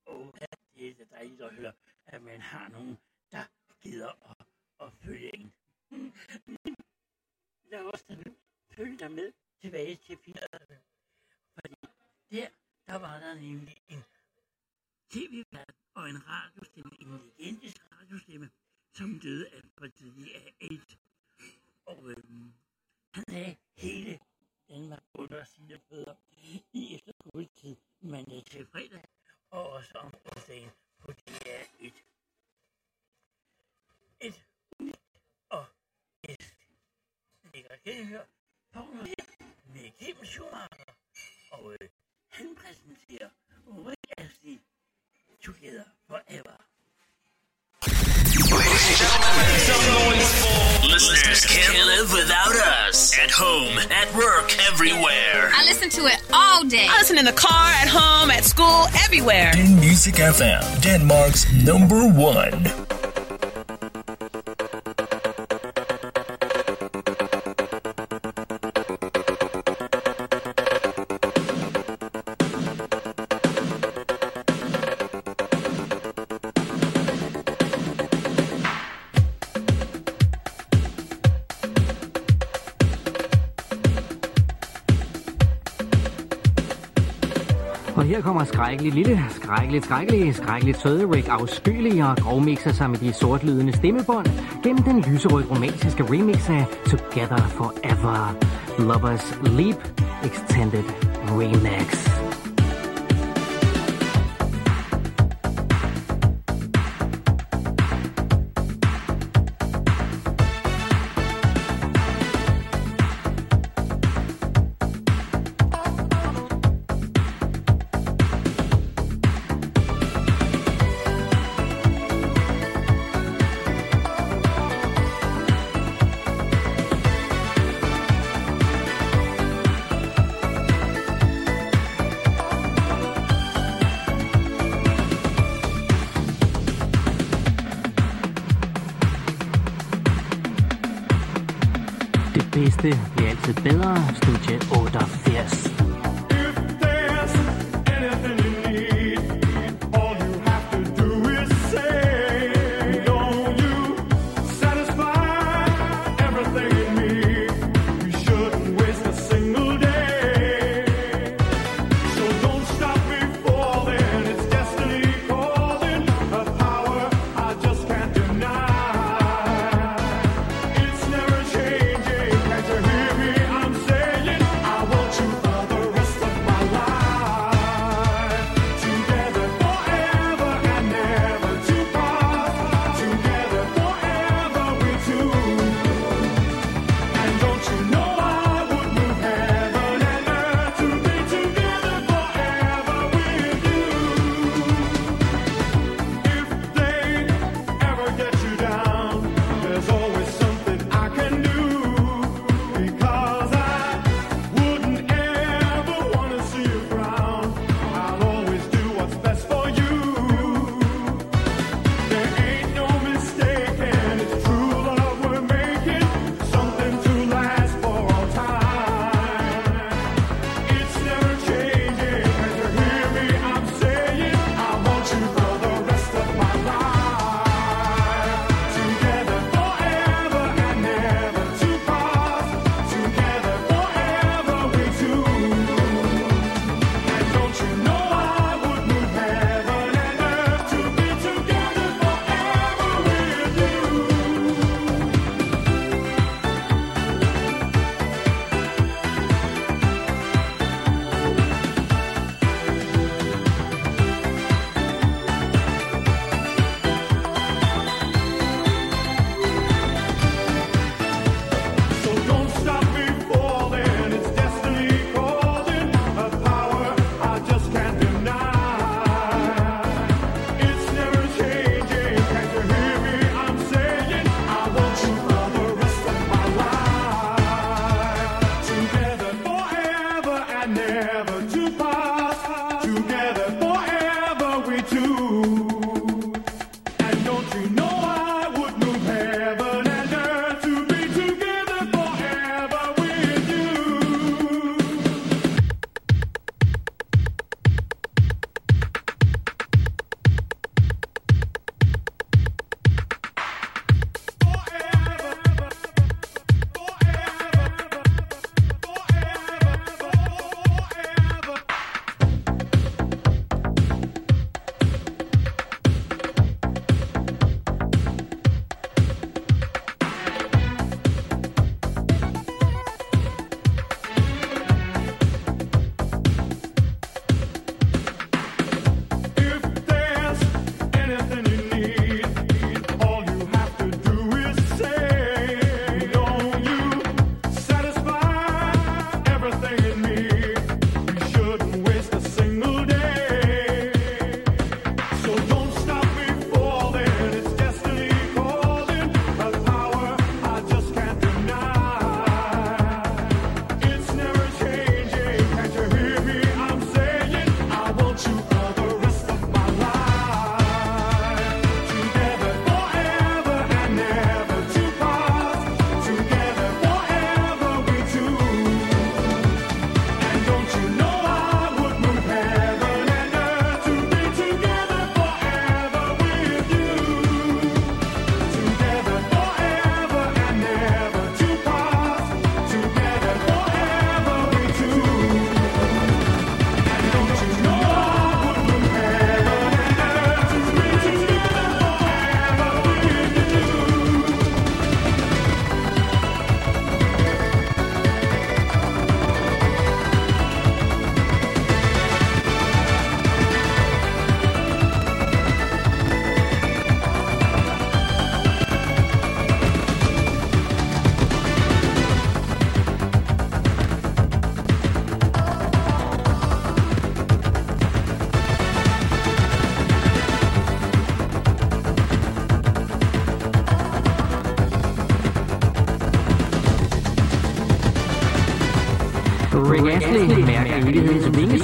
Oh, det er dejligt at høre, at man har nogen, der gider at, at følge en. Men lad os da nu følge dig med tilbage til 80'erne. Fordi der, der var der nemlig en tv-vært og en radiostemme, en legendisk radiostemme, som døde af for tidlig af AIDS. Og øhm, han havde hele Danmark under sine fødder i efterskoletid mandag til fredag, og også om onsdagen på DR1. Et unikt og et lækkert genhør på med Kim Schumacher, og øh, han præsenterer Rick Astley Together Forever. Listeners can't live without us. At home, at work, everywhere. I listen to it all day. I listen in the car, at home, at school, everywhere. In Music FM, Denmark's number one. Kommer skrækkeligt lille, skrækkeligt skrækkeligt, skrækkeligt søde Rick afskyelig og grovmixer sig med de sortlydende stemmebånd gennem den lyserøde romantiske remix af Together Forever. Lovers Leap Extended Remix.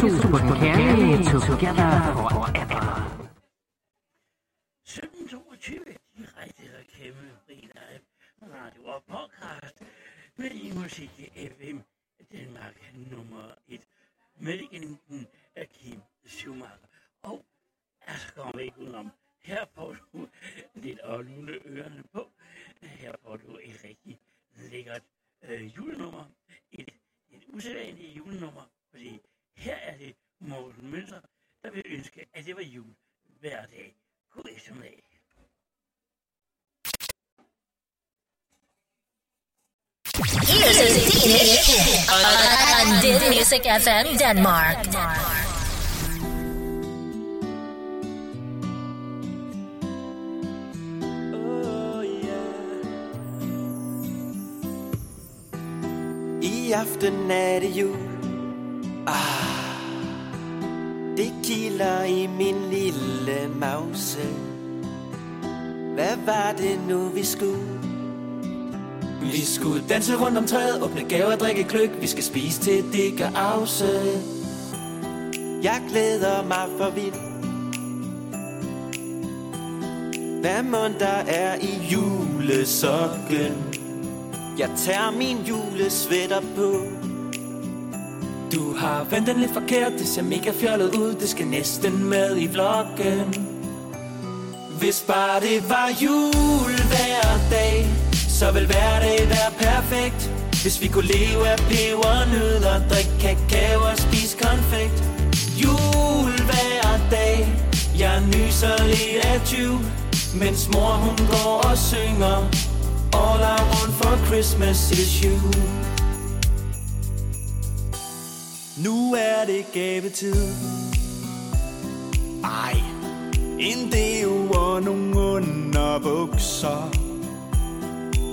Evighedens vingesus på den kærlige Together Music FM Denmark. I danse rundt om træet Åbne gaver drikke kløk Vi skal spise til det gør afse. Jeg glæder mig for vildt Hvad mund der er i julesokken. Jeg tager min julesvætter på. Du har vendt den lidt forkert Det ser mega fjollet ud. Det skal næsten med i vloggen. Hvis bare det var jul hver dag. Så vil hverdag være perfekt. Hvis vi kunne leve af pebernødder Drikke kakao og spise konfekt. Jul hver dag. Jeg nyser lidt af 20 Mens mor hun går og synger. All I want for Christmas is you. Nu er det gavetid. Ej, en deo og nogle underbukser.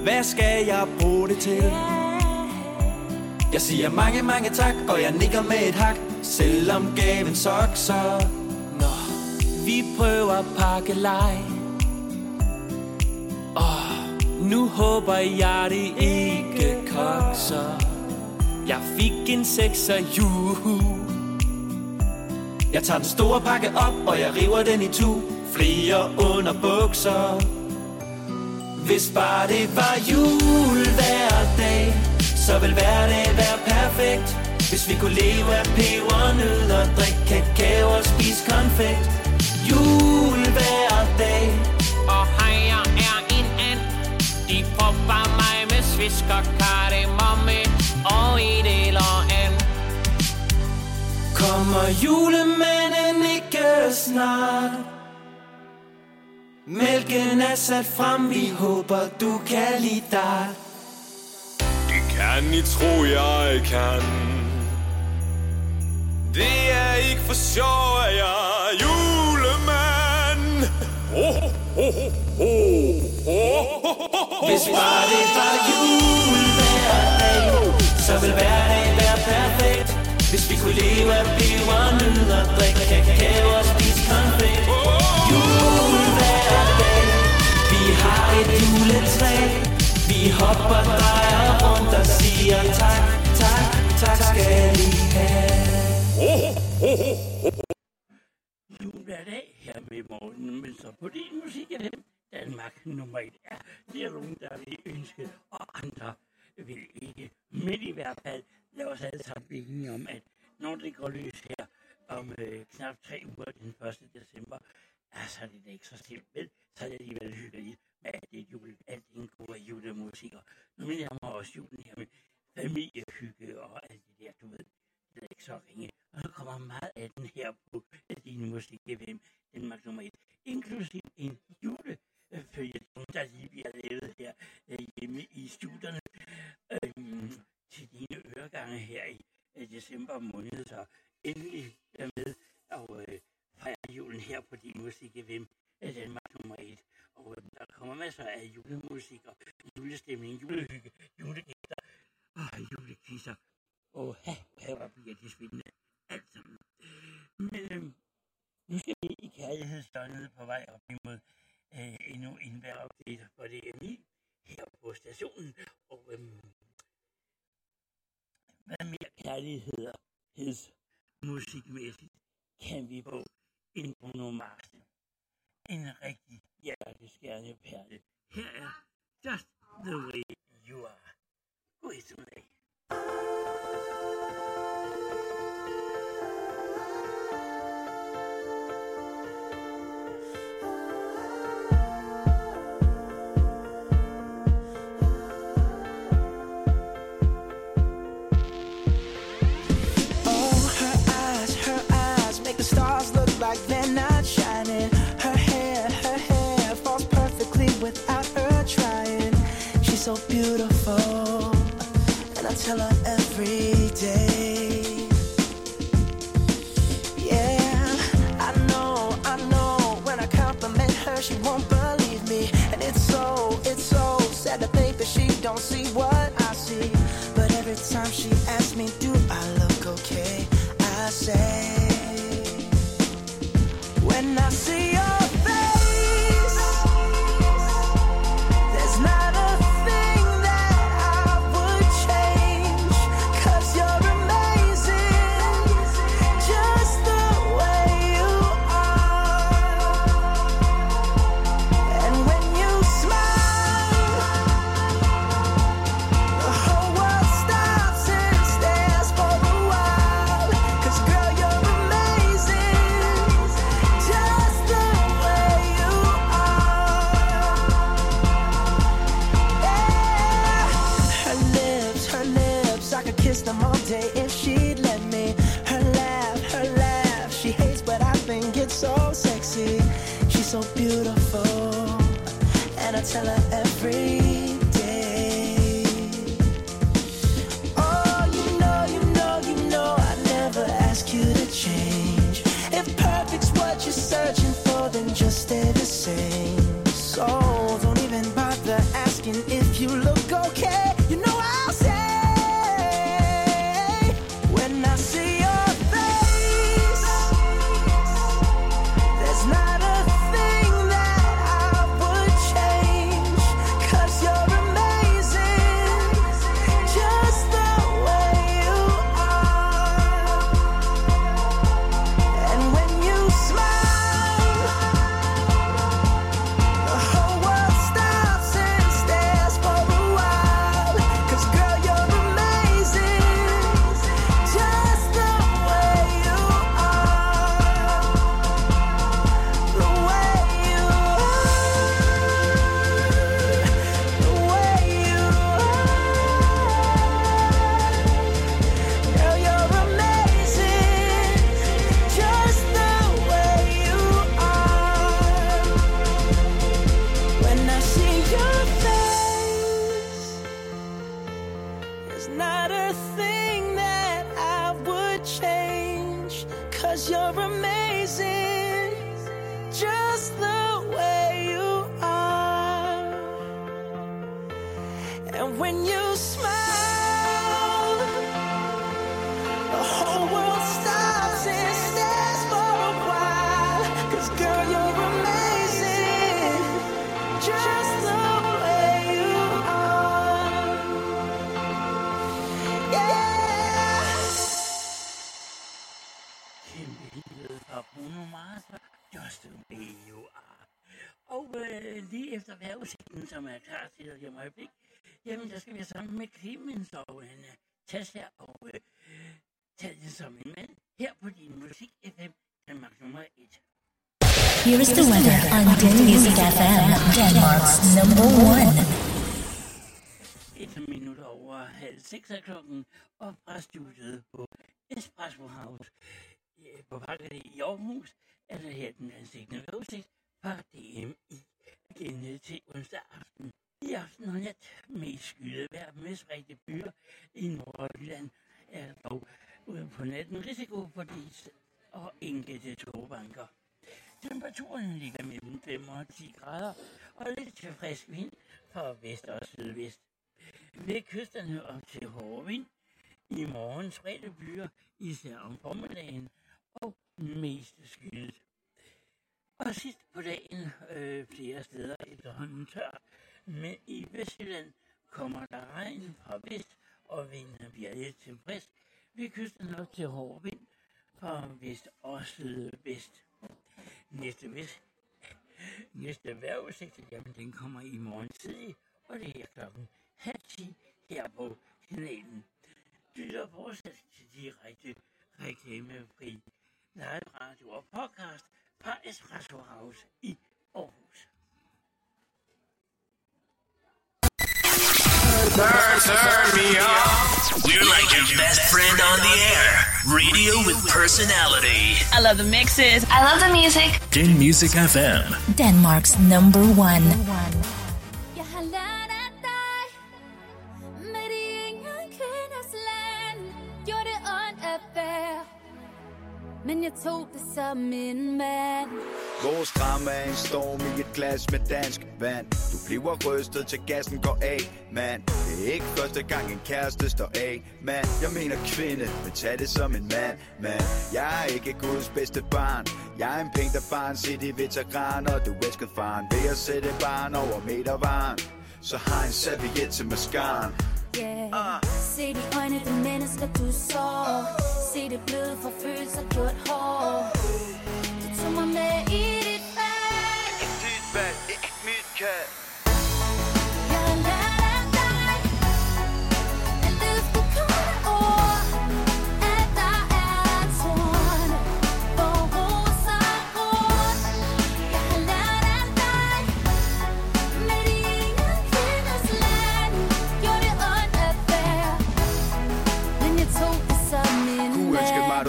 Hvad skal jeg bruge det til? Jeg siger mange, mange tak, og jeg nikker med et hak. Selvom gaven sokser. Nå, vi prøver at pakke leg. Nu håber jeg det ikke kokser. Jeg fik en sekser juhu. Jeg tager den store pakke op Og jeg river den i tu Flere under bukser. Hvis bare det var jul hver dag Så vil hver dag være perfekt. Hvis vi kunne leve af pebernødder Drikke kakao og spise konfekt. Jul hver dag. Og her er en and. De propper mig med svisk og kardemomme Og et eller and. Kommer julemanden ikke snart? Mælken er sat frem, vi håber du kan lide dig. Det kan I tro, jeg kan. Det er ikke for sjov, at jeg er julemand. Oh, oh, oh, oh, oh, oh. Hvis bare det var jul hver dag Så vil hver dag være perfekt. Hvis vi kunne leve af pebernødder Drikke kakao og spise konfekt Jul et juletræ Vi hopper, drejer rundt og siger tak, tak, tak skal I have Jul hver dag her med morgenen, men så på din musik er det Danmark nummer et. er. det er nogen, der vil ønske, og andre vil ikke. Men i hvert fald, lad os alle sammen blive enige om, at når det går løs her om øh, knap tre uger den 1. december, altså så er det ikke så simpelt, så er det alligevel hyggeligt med det er jul, alt den gode julemusik. Og nu vil jeg mig også julen her med familiehygge og alt det der, du ved. Det er ikke så ringe. Og så kommer meget af den her på din musik FM, Danmark nummer 1, inklusiv en julefølgetong, der lige bliver lavet her øh, hjemme i studierne øhm, til dine øregange her i øh, december måned. Så endelig er med og øh, fejre julen her på din musik FM, øh, Danmark nummer 1 og der kommer masser af julemusik og julestemning, julehygge, julegæster og julekisser. Og ha, hvor bliver det spændende alt sammen. Men øh, nu skal vi i kærlighedsdøgnet på vej op imod øh, endnu en vejrupdate for DMI her på stationen. Og øh, hvad mere kærlighed musikmæssigt kan vi få en Bruno Mars. En rigtig Yeah, just get on your pad. Yeah, just the way you are. Wait a minute. so beautiful. And I tell her. searching for, then just stay the same. So. som er klar til dig om øjeblik, jamen der skal vi sammen med Clemens og øh, Anna her og øh, tage det som en mand her på din musik FM Danmark nummer 1. Here is the weather on Din Music FM, Denmark's number one. Et minut over halv seks af klokken, og fra studiet på Espresso House øh, på Parkerne i Aarhus, er der her den ansigtende udsigt fra DMI denne til onsdag aften. I aften har nat med skydevejr med spredte byer i Nordjylland er dog ude på natten risiko for dis og enkelte togbanker. Temperaturen ligger mellem 5 og 10 grader og lidt til frisk vind fra vest og sydvest. Ved kysterne op til hård vind. I morgen spredte byer, især om formiddagen, og mest skyet. Og sidst på dagen øh, flere steder efterhånden tør, men i Vestjylland kommer der regn fra vest, og vinden bliver lidt til frisk. Vi kysten op til hård vind fra vest og sydvest. Næste vest. Næste vejrudsigt, jamen den kommer i morgen tidlig, og det er klokken halv 10 her på kanalen. Lytter fortsat til direkte reklamefri live radio og podcast fra Espresso House i Aarhus. Turn, turn me on. We're like your best friend on the air. Radio with personality. I love the mixes. I love the music. Din Music FM. Denmark's number one. Jeg Men jeg tog det som en mand. Vores drama er en storm i et glas med dansk vand. Du bliver rystet til gassen går af, mand. Det er ikke første gang en kæreste står af, mand. Jeg mener kvinde, men tag det som en mand, mand. Jeg er ikke Guds bedste barn. Jeg er en pænt erfaren city veteran Og du elsker faren ved at sætte barn over metervaren Så har en serviet til maskaren. Yeah. Se de øjne, de mennesker du så Se det bløde for følelser gjort hår. Du tog mig med i dit bag Ikke Dit bag, ikke mit kald.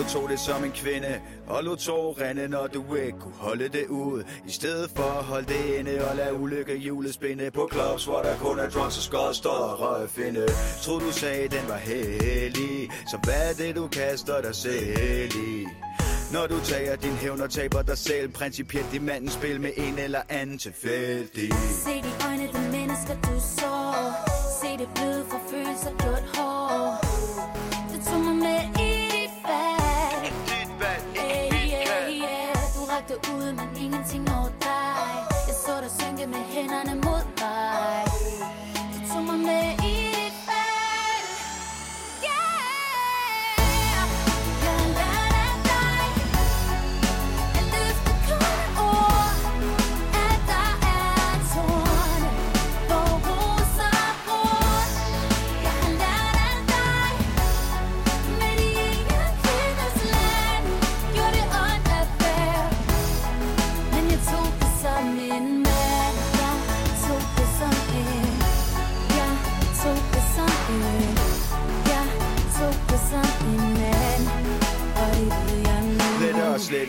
Tog det som en kvinde Og lod tog rende, når du ikke kunne holde det ud. I stedet for at holde det inde Og lade ulykke hjulet spinde På clubs, hvor der kun er drums og skod Står og røg finde Tror du sagde, den var hellig Så hvad er det, du kaster dig selv i? Når du tager din hævn og taber dig selv Principielt i mandens spil med en eller anden tilfældig. Se de øjne, de mennesker du så. Se det bløde for følelser gjort hård Du rakte men ingenting når dig. Jeg så dig synke med hænderne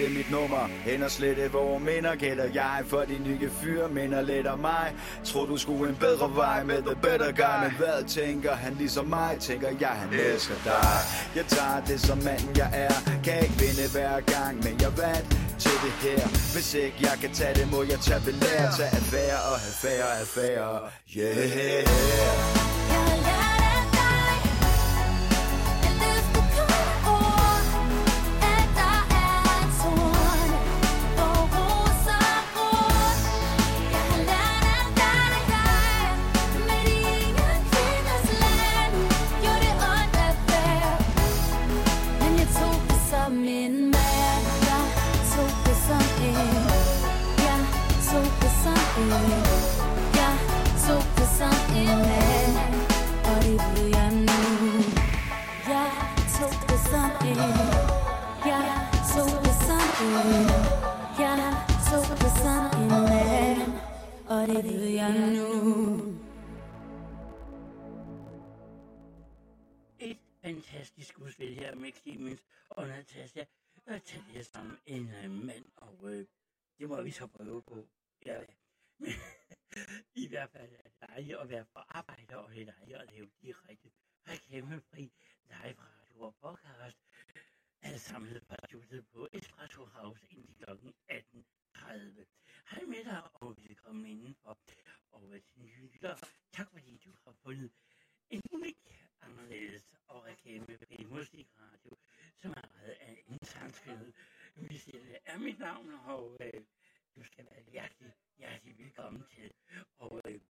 og mit nummer. Hen og slette hvor minder Gælder jeg. For de nye fyre Minder lidt om mig. Tror du skulle en bedre vej Med the better guy? Men hvad tænker han ligesom mig? Tænker jeg han elsker dig. Jeg tager det som manden jeg er. Kan ikke vinde hver gang Men jeg vandt til det her. Hvis ikke jeg kan tage det Må jeg tage belære Tage affære og have færre affære. Yeah. Ved jeg nu Et fantastisk udspil her med Clemens og Natasha. Og tage det som en øh, mand, og øh, det må vi så prøve på. Ja, men i hvert fald er det dejligt at være på arbejde, og det er dejligt at lave direkte reklamefri live radio og podcast. Alle samlet på studiet på Espresso House indtil kl. 18.30. Hej med dig, og velkommen indenfor. Og øh, til nye lytter, tak fordi du har fundet en unik, anderledes og reklamefri musikradio, som er reddet af en sangskrivet. Vi siger, det er mit navn, og øh, du skal være hjertelig, hjertelig velkommen til. Og øh,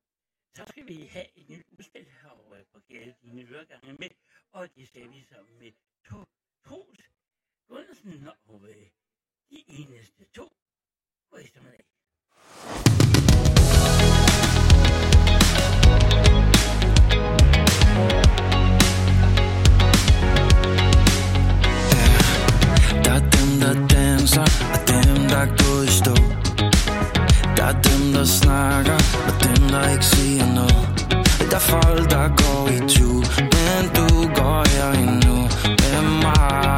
så skal vi have et nyt udspil, og øh, få gælde dine øregange med. Og det skal vi så med to, Troels Gunnarsen og øh, de eneste to. God eftermiddag folk, der går i tu, men du går her endnu med mig.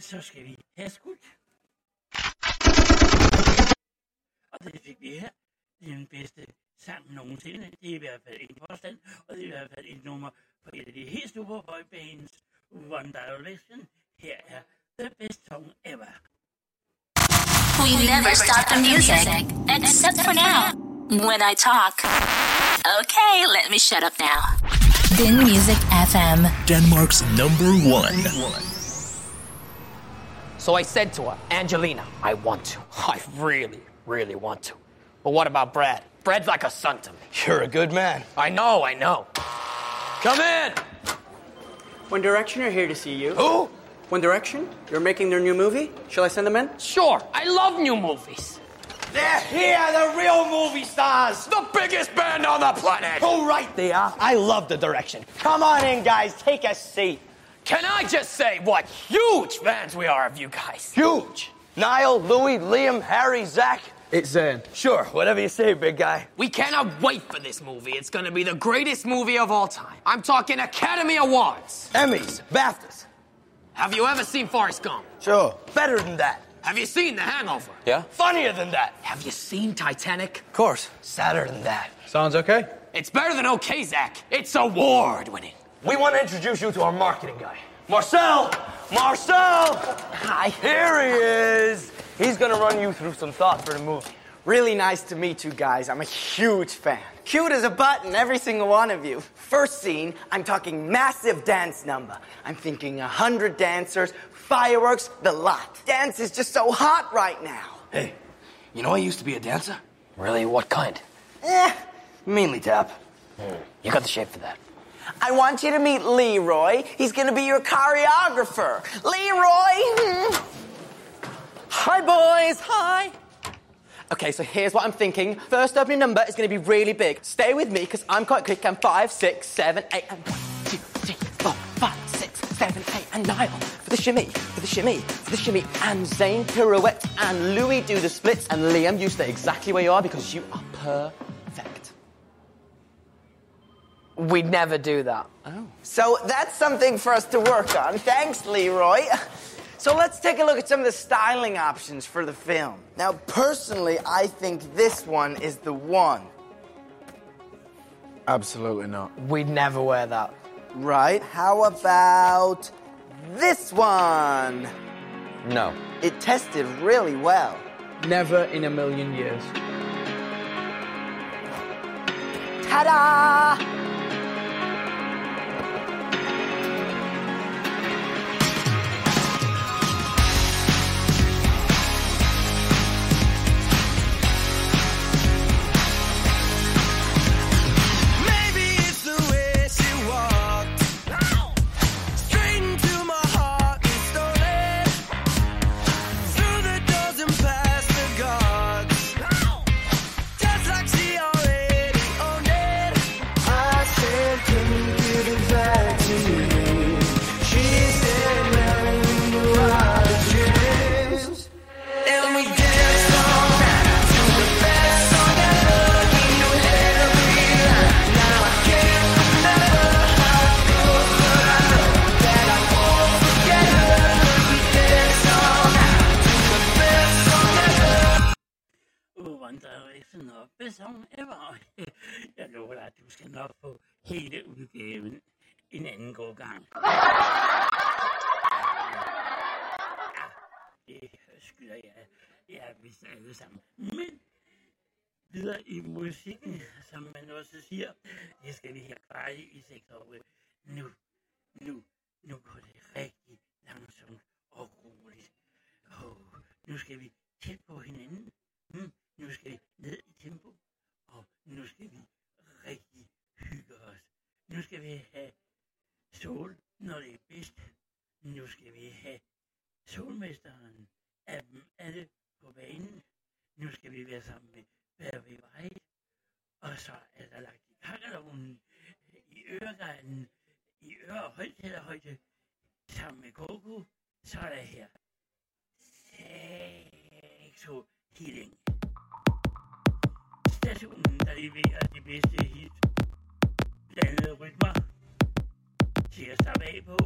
Så skal vi have skudt. Og det fik vi her. Det er den bedste sang nogensinde. Det er i hvert fald en påstand, og det er i hvert fald et nummer på et af de helt store boybands, One Direction. Her er The Best Song Ever. We never stop the music, except for now, when I talk. Okay, let me shut up now. Din Music FM. Denmark's number one. So I said to her, Angelina, I want to. I really, really want to. But what about Brad? Brad's like a son to me. You're a good man. I know, I know. Come in! One Direction are here to see you. Who? One Direction? You're making their new movie? Shall I send them in? Sure, I love new movies. They're here, the real movie stars. The biggest band on the planet. Oh, right they are. I love the direction. Come on in, guys. Take a seat. Can I just say what huge fans we are of you guys? Huge. Niall, Louis, Liam, Harry, Zach. It's Zan. Sure, whatever you say, big guy. We cannot wait for this movie. It's gonna be the greatest movie of all time. I'm talking Academy Awards. Emmys, BAFTAs. Have you ever seen Forrest Gump? Sure. Better than that. Have you seen The Hangover? Yeah? Funnier than that. Have you seen Titanic? Of course. Sadder than that. Sounds okay. It's better than okay, Zach. It's award winning. We want to introduce you to our marketing guy. Marcel! Marcel! Hi. Here he is. He's going to run you through some thoughts for the movie. Really nice to meet you guys. I'm a huge fan. Cute as a button, every single one of you. First scene, I'm talking massive dance number. I'm thinking a hundred dancers, fireworks, the lot. Dance is just so hot right now. Hey, you know I used to be a dancer? Really? What kind? Eh, mainly tap. You got the shape for that. I want you to meet Leroy. He's gonna be your choreographer. Leroy! Hi, boys. Hi. Okay, so here's what I'm thinking. First opening number is going to be really big. Stay with me because I'm quite quick. I'm five, six, seven, eight, and one, two, three, four, five, six, seven, eight, and nine. For the shimmy, for the shimmy, for the shimmy, and Zane pirouette, and Louis do the splits, and Liam, you stay exactly where you are because you are perfect. We'd never do that. Oh. So that's something for us to work on. Thanks, Leroy. So let's take a look at some of the styling options for the film. Now, personally, I think this one is the one. Absolutely not. We'd never wear that. Right. How about this one? No. It tested really well. Never in a million years. Ta da! One Direction og Best Song Ever. Jeg lover dig, at du skal nok få hele udgaven en anden god gang. Ja, det skylder jeg. Jeg vidste alle sammen. Men videre i musikken, som man også siger, det skal vi have klaret i seks år. Nu, nu, nu går det rigtig langsomt og roligt. Oh, nu skal vi tæt på hinanden. Hmm, nu skal vi ned i tempo, og nu skal vi rigtig hygge os. Nu skal vi have sol, når det er bedst. Nu skal vi have solmesteren af dem alle på banen. Nu skal vi være sammen med hver ved vej. Og så er der lagt i kakkelovnen, i øregarden, i øre- og højtalerhøjde, sammen med Coco. Så er der her. Sexo Healing. Stationen, der leverer de bedste hit. Blandede rytmer. Til at slappe af på.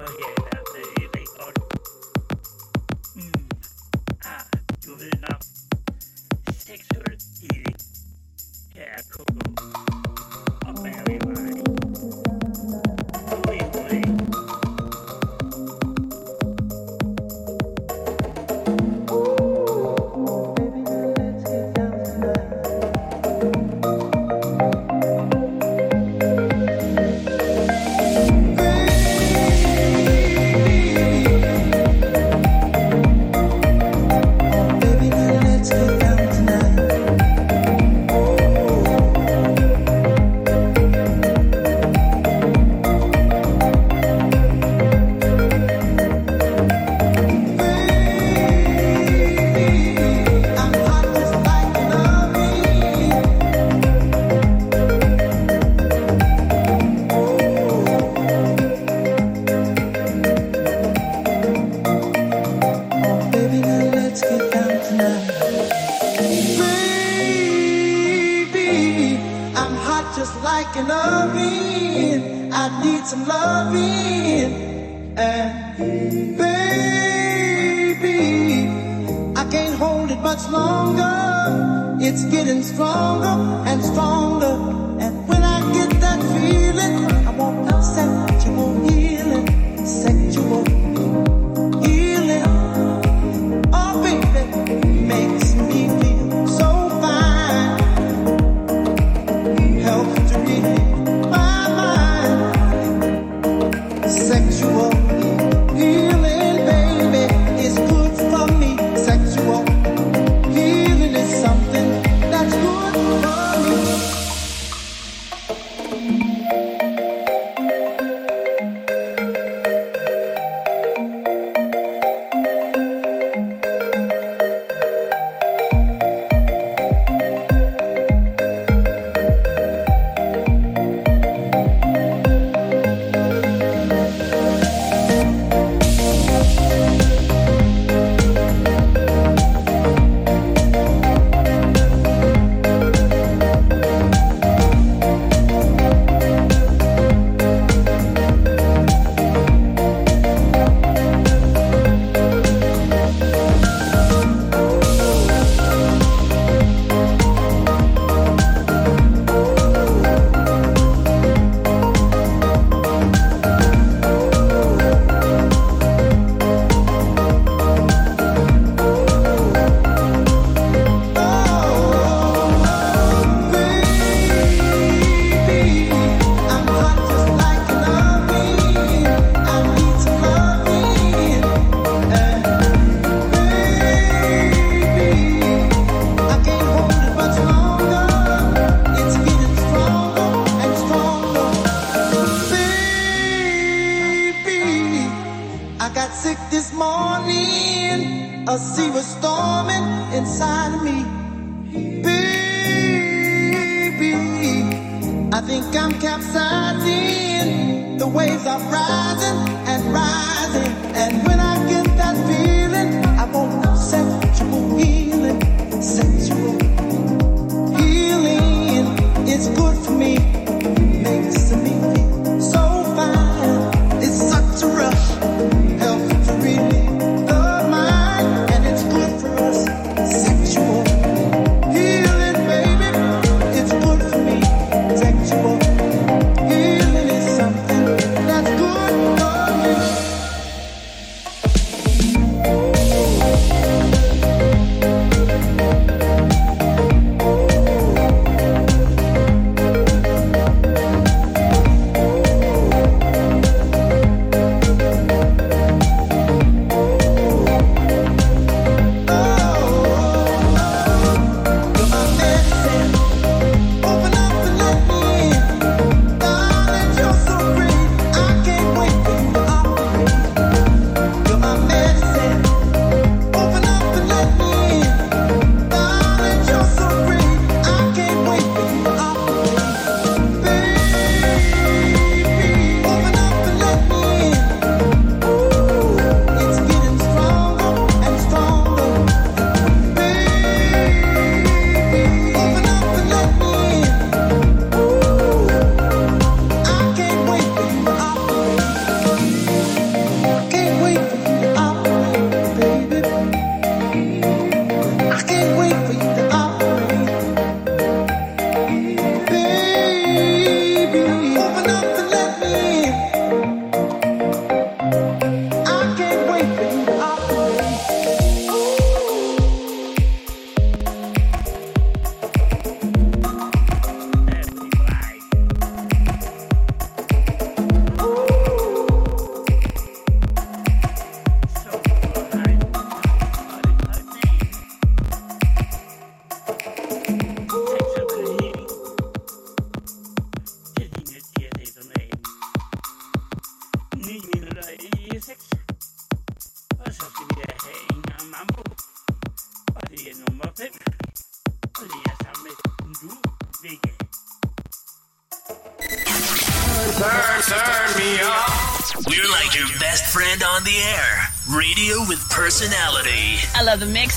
Og her er der stadig rigtig godt. Mm. Ah, du ved nok. Seksuel Healing. Her er Coco. Og Barry White.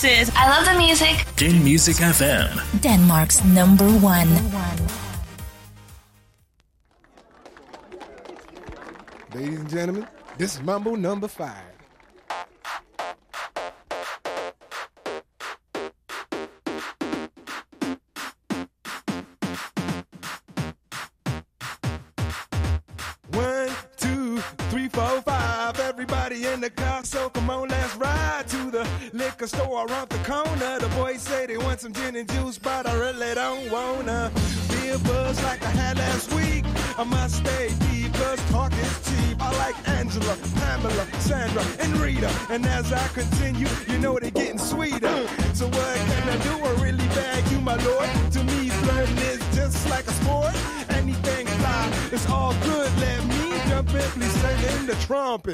Love mixes. I love the music. Din Music FM. Denmark's number one. Ladies and gentlemen, this is Mambo number five.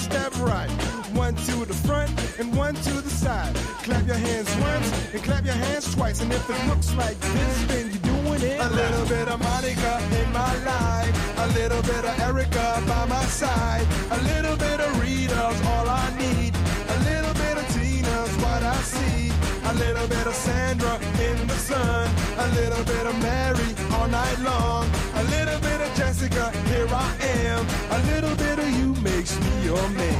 Step right. One to the front and one to the side. Clap your hands once and clap your hands twice. And if it looks like this, then you're doing it. A little bit of Monica in my life. A little bit of Erica by my side. A little bit of Rita's all I need. A little bit of Tina's what I see. A little bit of Sandra in the sun. A little bit of Mary all night long. A little bit of Jessica, here I am. A little bit of you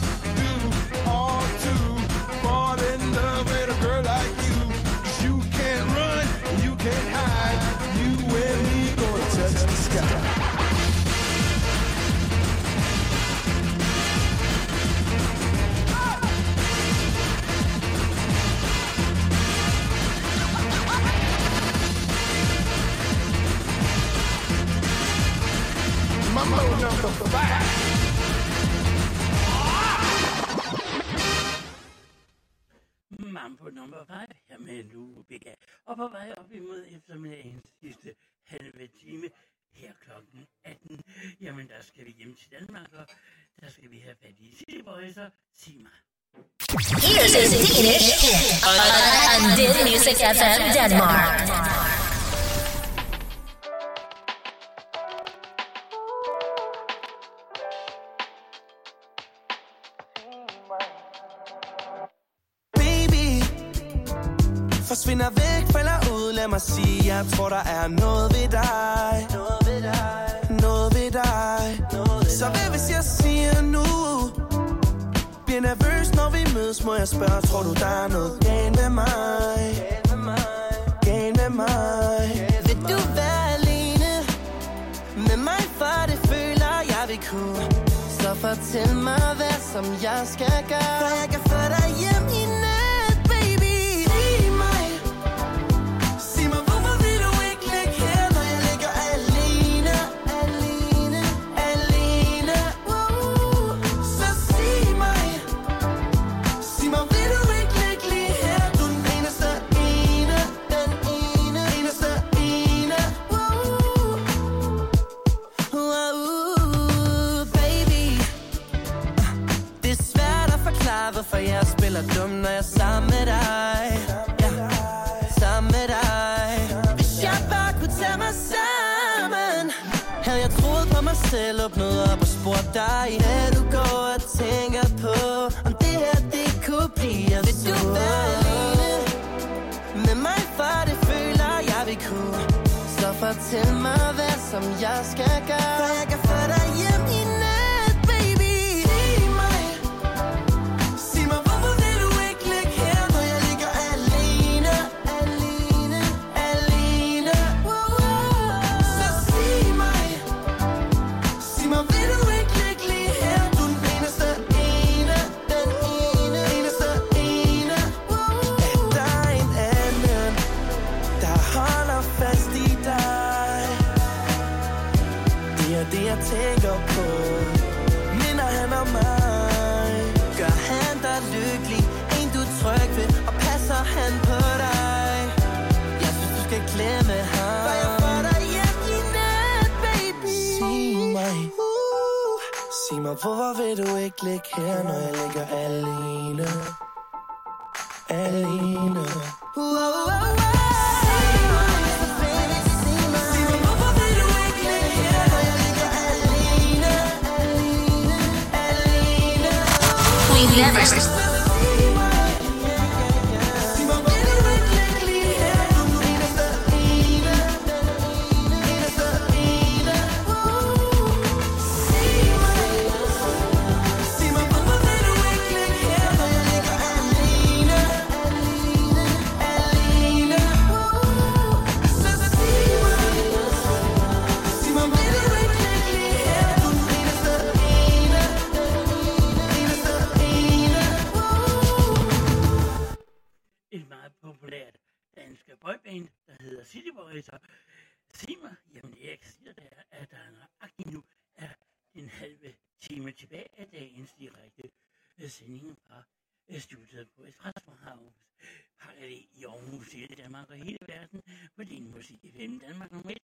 touch the sky. Mambo number five. Mambo number 5 her med Lubega. Og på vej op imod eftermiddagens sidste halve time her klokken 18. Jamen, der skal vi hjem til Danmark, og der skal vi have fat i Boys og Sima. Here's a Danish hit on Din Music FM Denmark. Baby Forsvinder væk, Lad mig sige, jeg tror der er noget ved dig. Noget ved dig. Noget ved dig Så hvad hvis jeg siger nu? Bliver nervøs, når vi mødes. Må jeg spørge, tror du der er noget galt med mig? Galt med mig? Vil du være alene Med mig, for det føler jeg vi kunne. Så fortæl mig, hvad som jeg skal gøre. For jeg kan få dig hjem i jeg spiller dum, når jeg er sammen med dig. Ja, sammen med dig. Hvis jeg bare kunne tage mig sammen, havde jeg troet på mig selv, åbnet op og spurgt dig, hvad du går og tænker på, om det her, det kunne blive Vil du være alene med mig, for det føler jeg vil kunne. Så fortæl mig, hvad som jeg skal gøre, for jeg kan Sig mig, hvorfor vil du ikke ligge her, når jeg ligger alene? Alene. Wow, wow, wow. Sig professor Simmer. Jamen Erik siger der, at der er nøjagtigt nu er en halve time tilbage af dagens direkte øh, sending fra øh, studiet på Espresso House. Parallel i Aarhus, hele Danmark og hele verden på din musik FM Danmark nummer 1.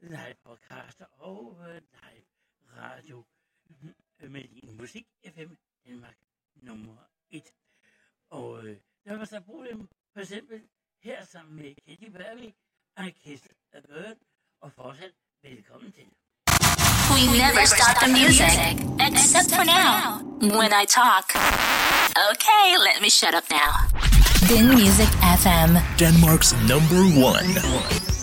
Live podcaster og øh, live radio med din musik FM Danmark nummer 1. Og øh, der var så problem, for eksempel her sammen med Katie Berry, Kist og fortsat velkommen til. We never stop the music, except for now, when I talk. Okay, let me shut up now. Din Music FM, Denmark's number one.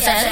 Seven.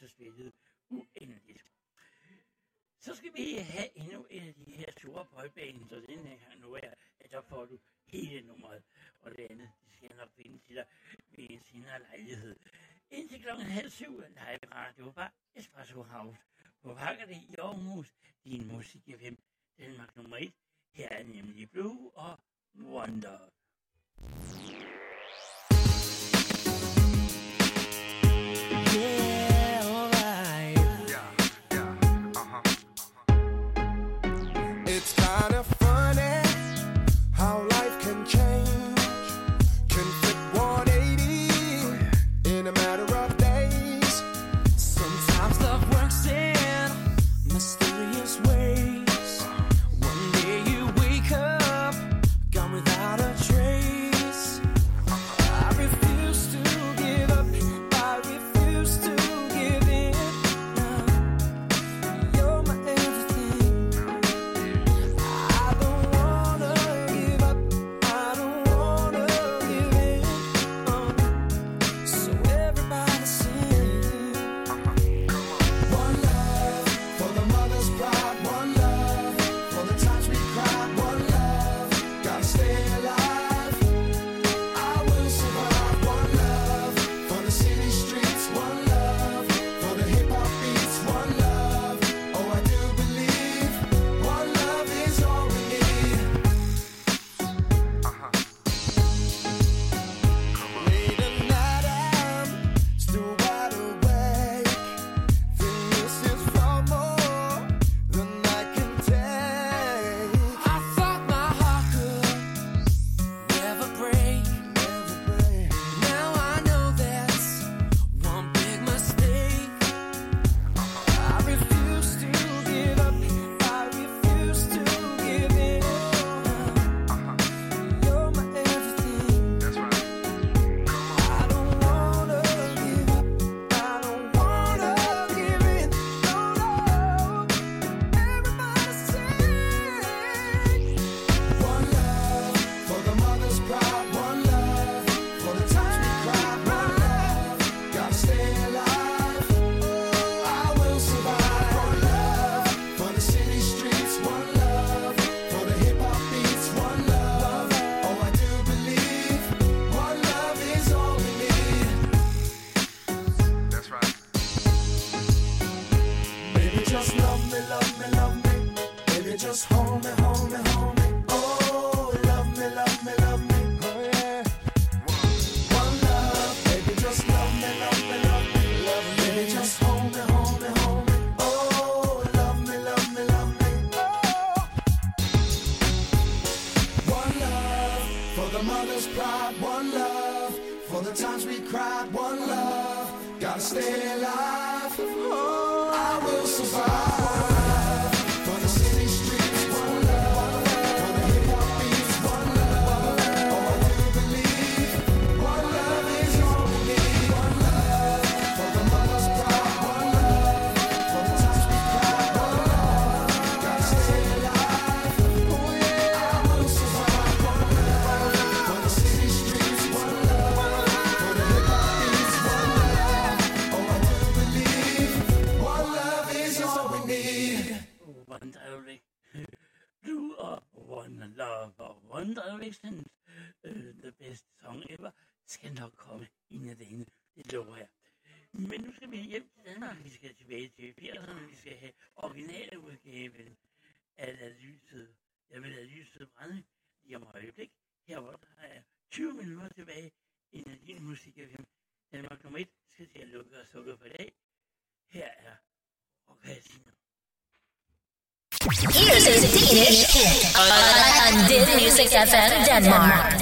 gøres spillet uendeligt. Så skal vi have endnu en af de her store boldbaner, så den her nu er, at der får du hele nummeret. Og det andet, det skal jeg nok finde til dig ved en senere lejlighed. Indtil klokken halv syv, live radio var Espresso House. På Vakkerli i Aarhus, din musik FM, Danmark nummer 1. Her er nemlig Blue og Wonder. Danish hit on, on, on, on Din Music FM Denmark.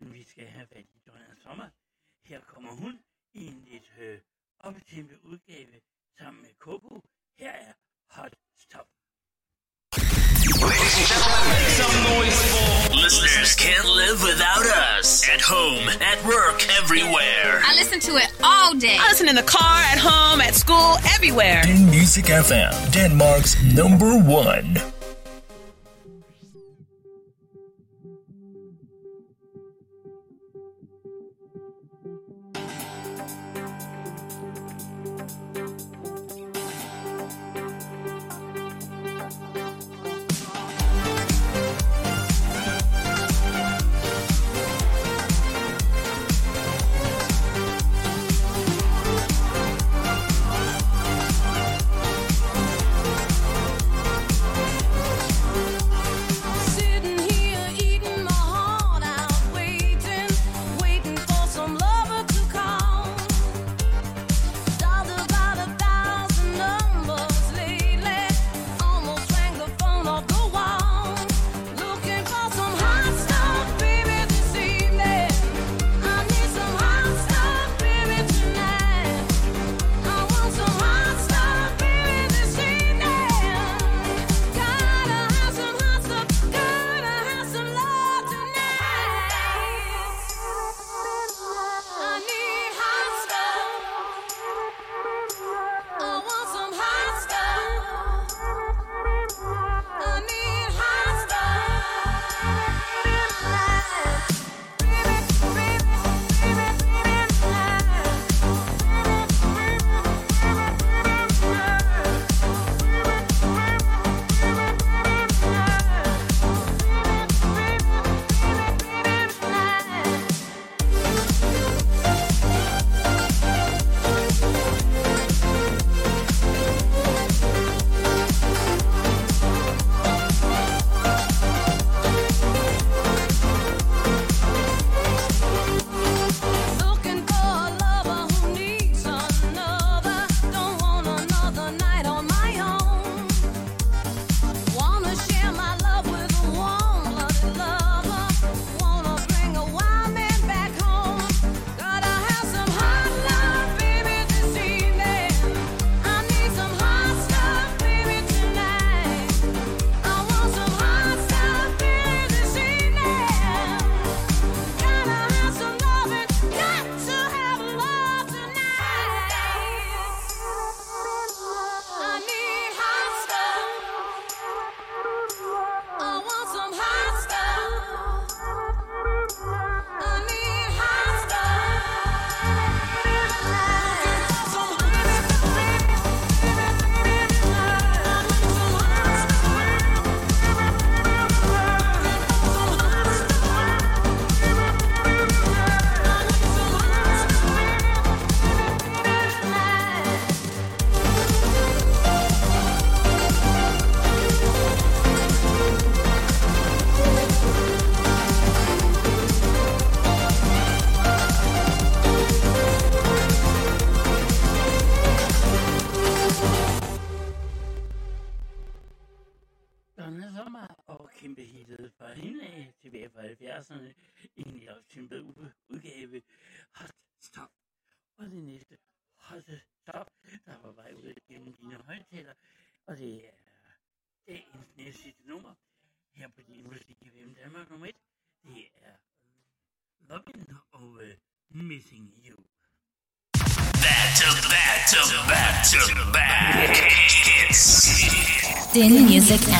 vi skal have fat i Donna Sommer. Her kommer hun i en lidt øh, udgave sammen med Coco. Her er Hot Stop. Some noise for listeners can't live without us. At home, at work, everywhere. I listen to it all day. I listen in the car, at home, at school, everywhere. Den Music FM, Denmark's number one.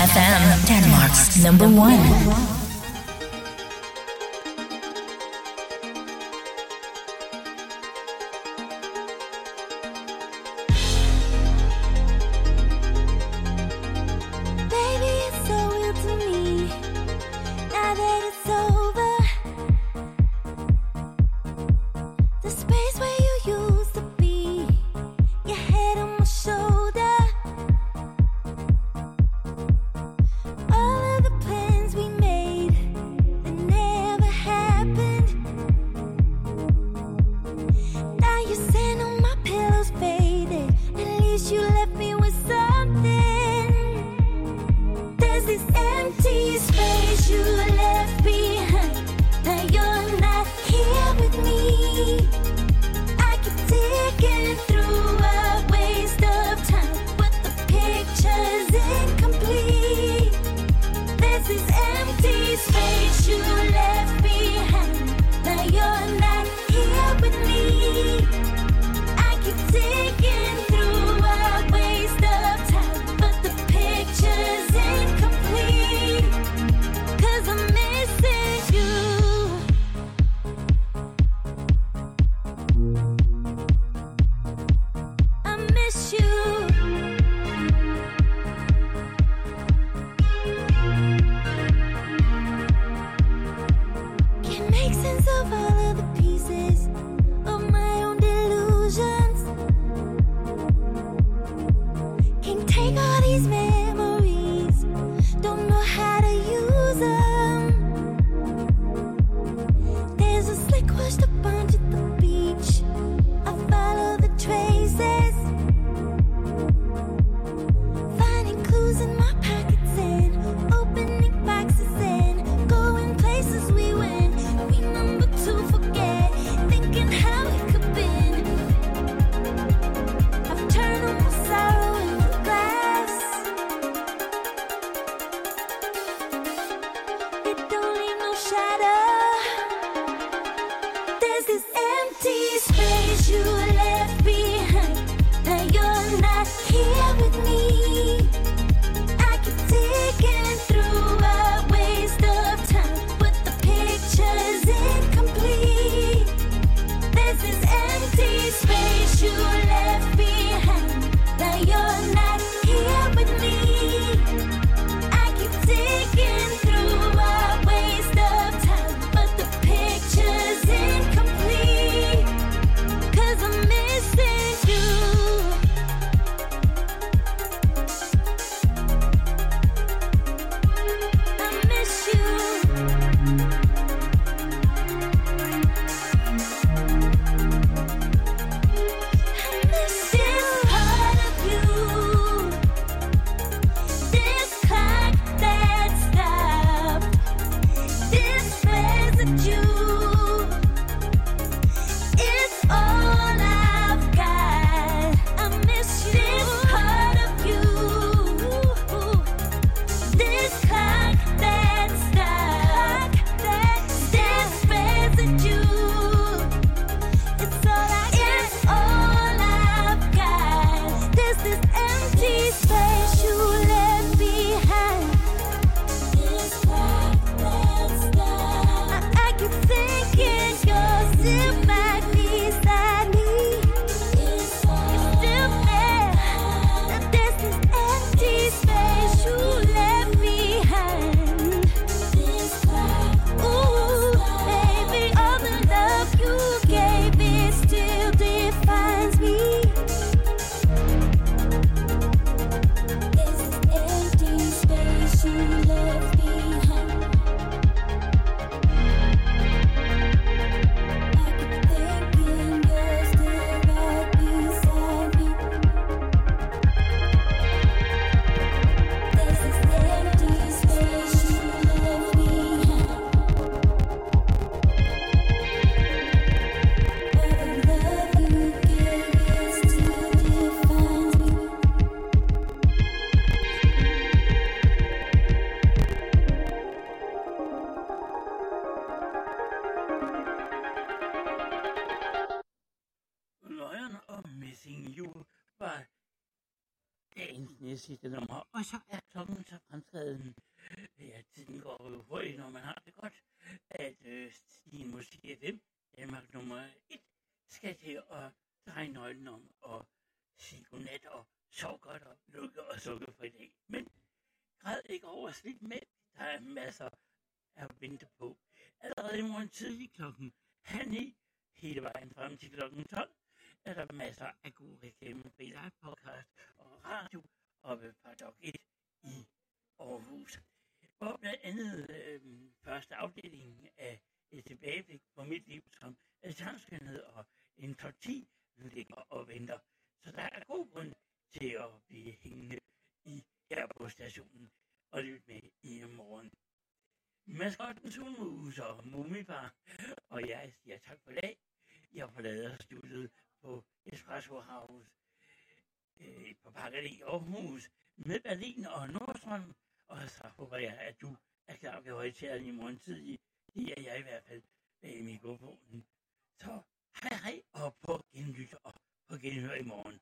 FM, Denmark's number one. Øh, din musik FM, Danmark nummer 1, skal til at dreje nøglen om og sige godnat og sov godt og lukke og sukke for i dag. Men græd ikke over slidt med. Der er masser at vente på. Allerede i morgen tidlig klokken halv ni, hele vejen frem til klokken 12, er der masser af gode reklame på live podcast og radio og på Paradox 1 i Aarhus. Hvor blandt andet øh, første afdeling af et tilbageblik på mit liv som sangskønhed og en top 10 ligger og venter. Så der er god grund til at blive hængende i her på stationen og lytte med i morgen. Maskotten Sulmus og Mumifar, og jeg siger tak for dag. Jeg forlader studiet på Espresso House øh, på Parker i Aarhus med Berlin og Nordstrøm. Og så håber jeg, at du er klar ved højtalen i morgen tidlig. Det er jeg i hvert fald øh, med mikrofonen. Så hej hej og på genlyt og på genhør i morgen.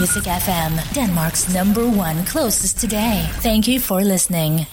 Music FM, Denmark's number one closest today. Thank you for listening.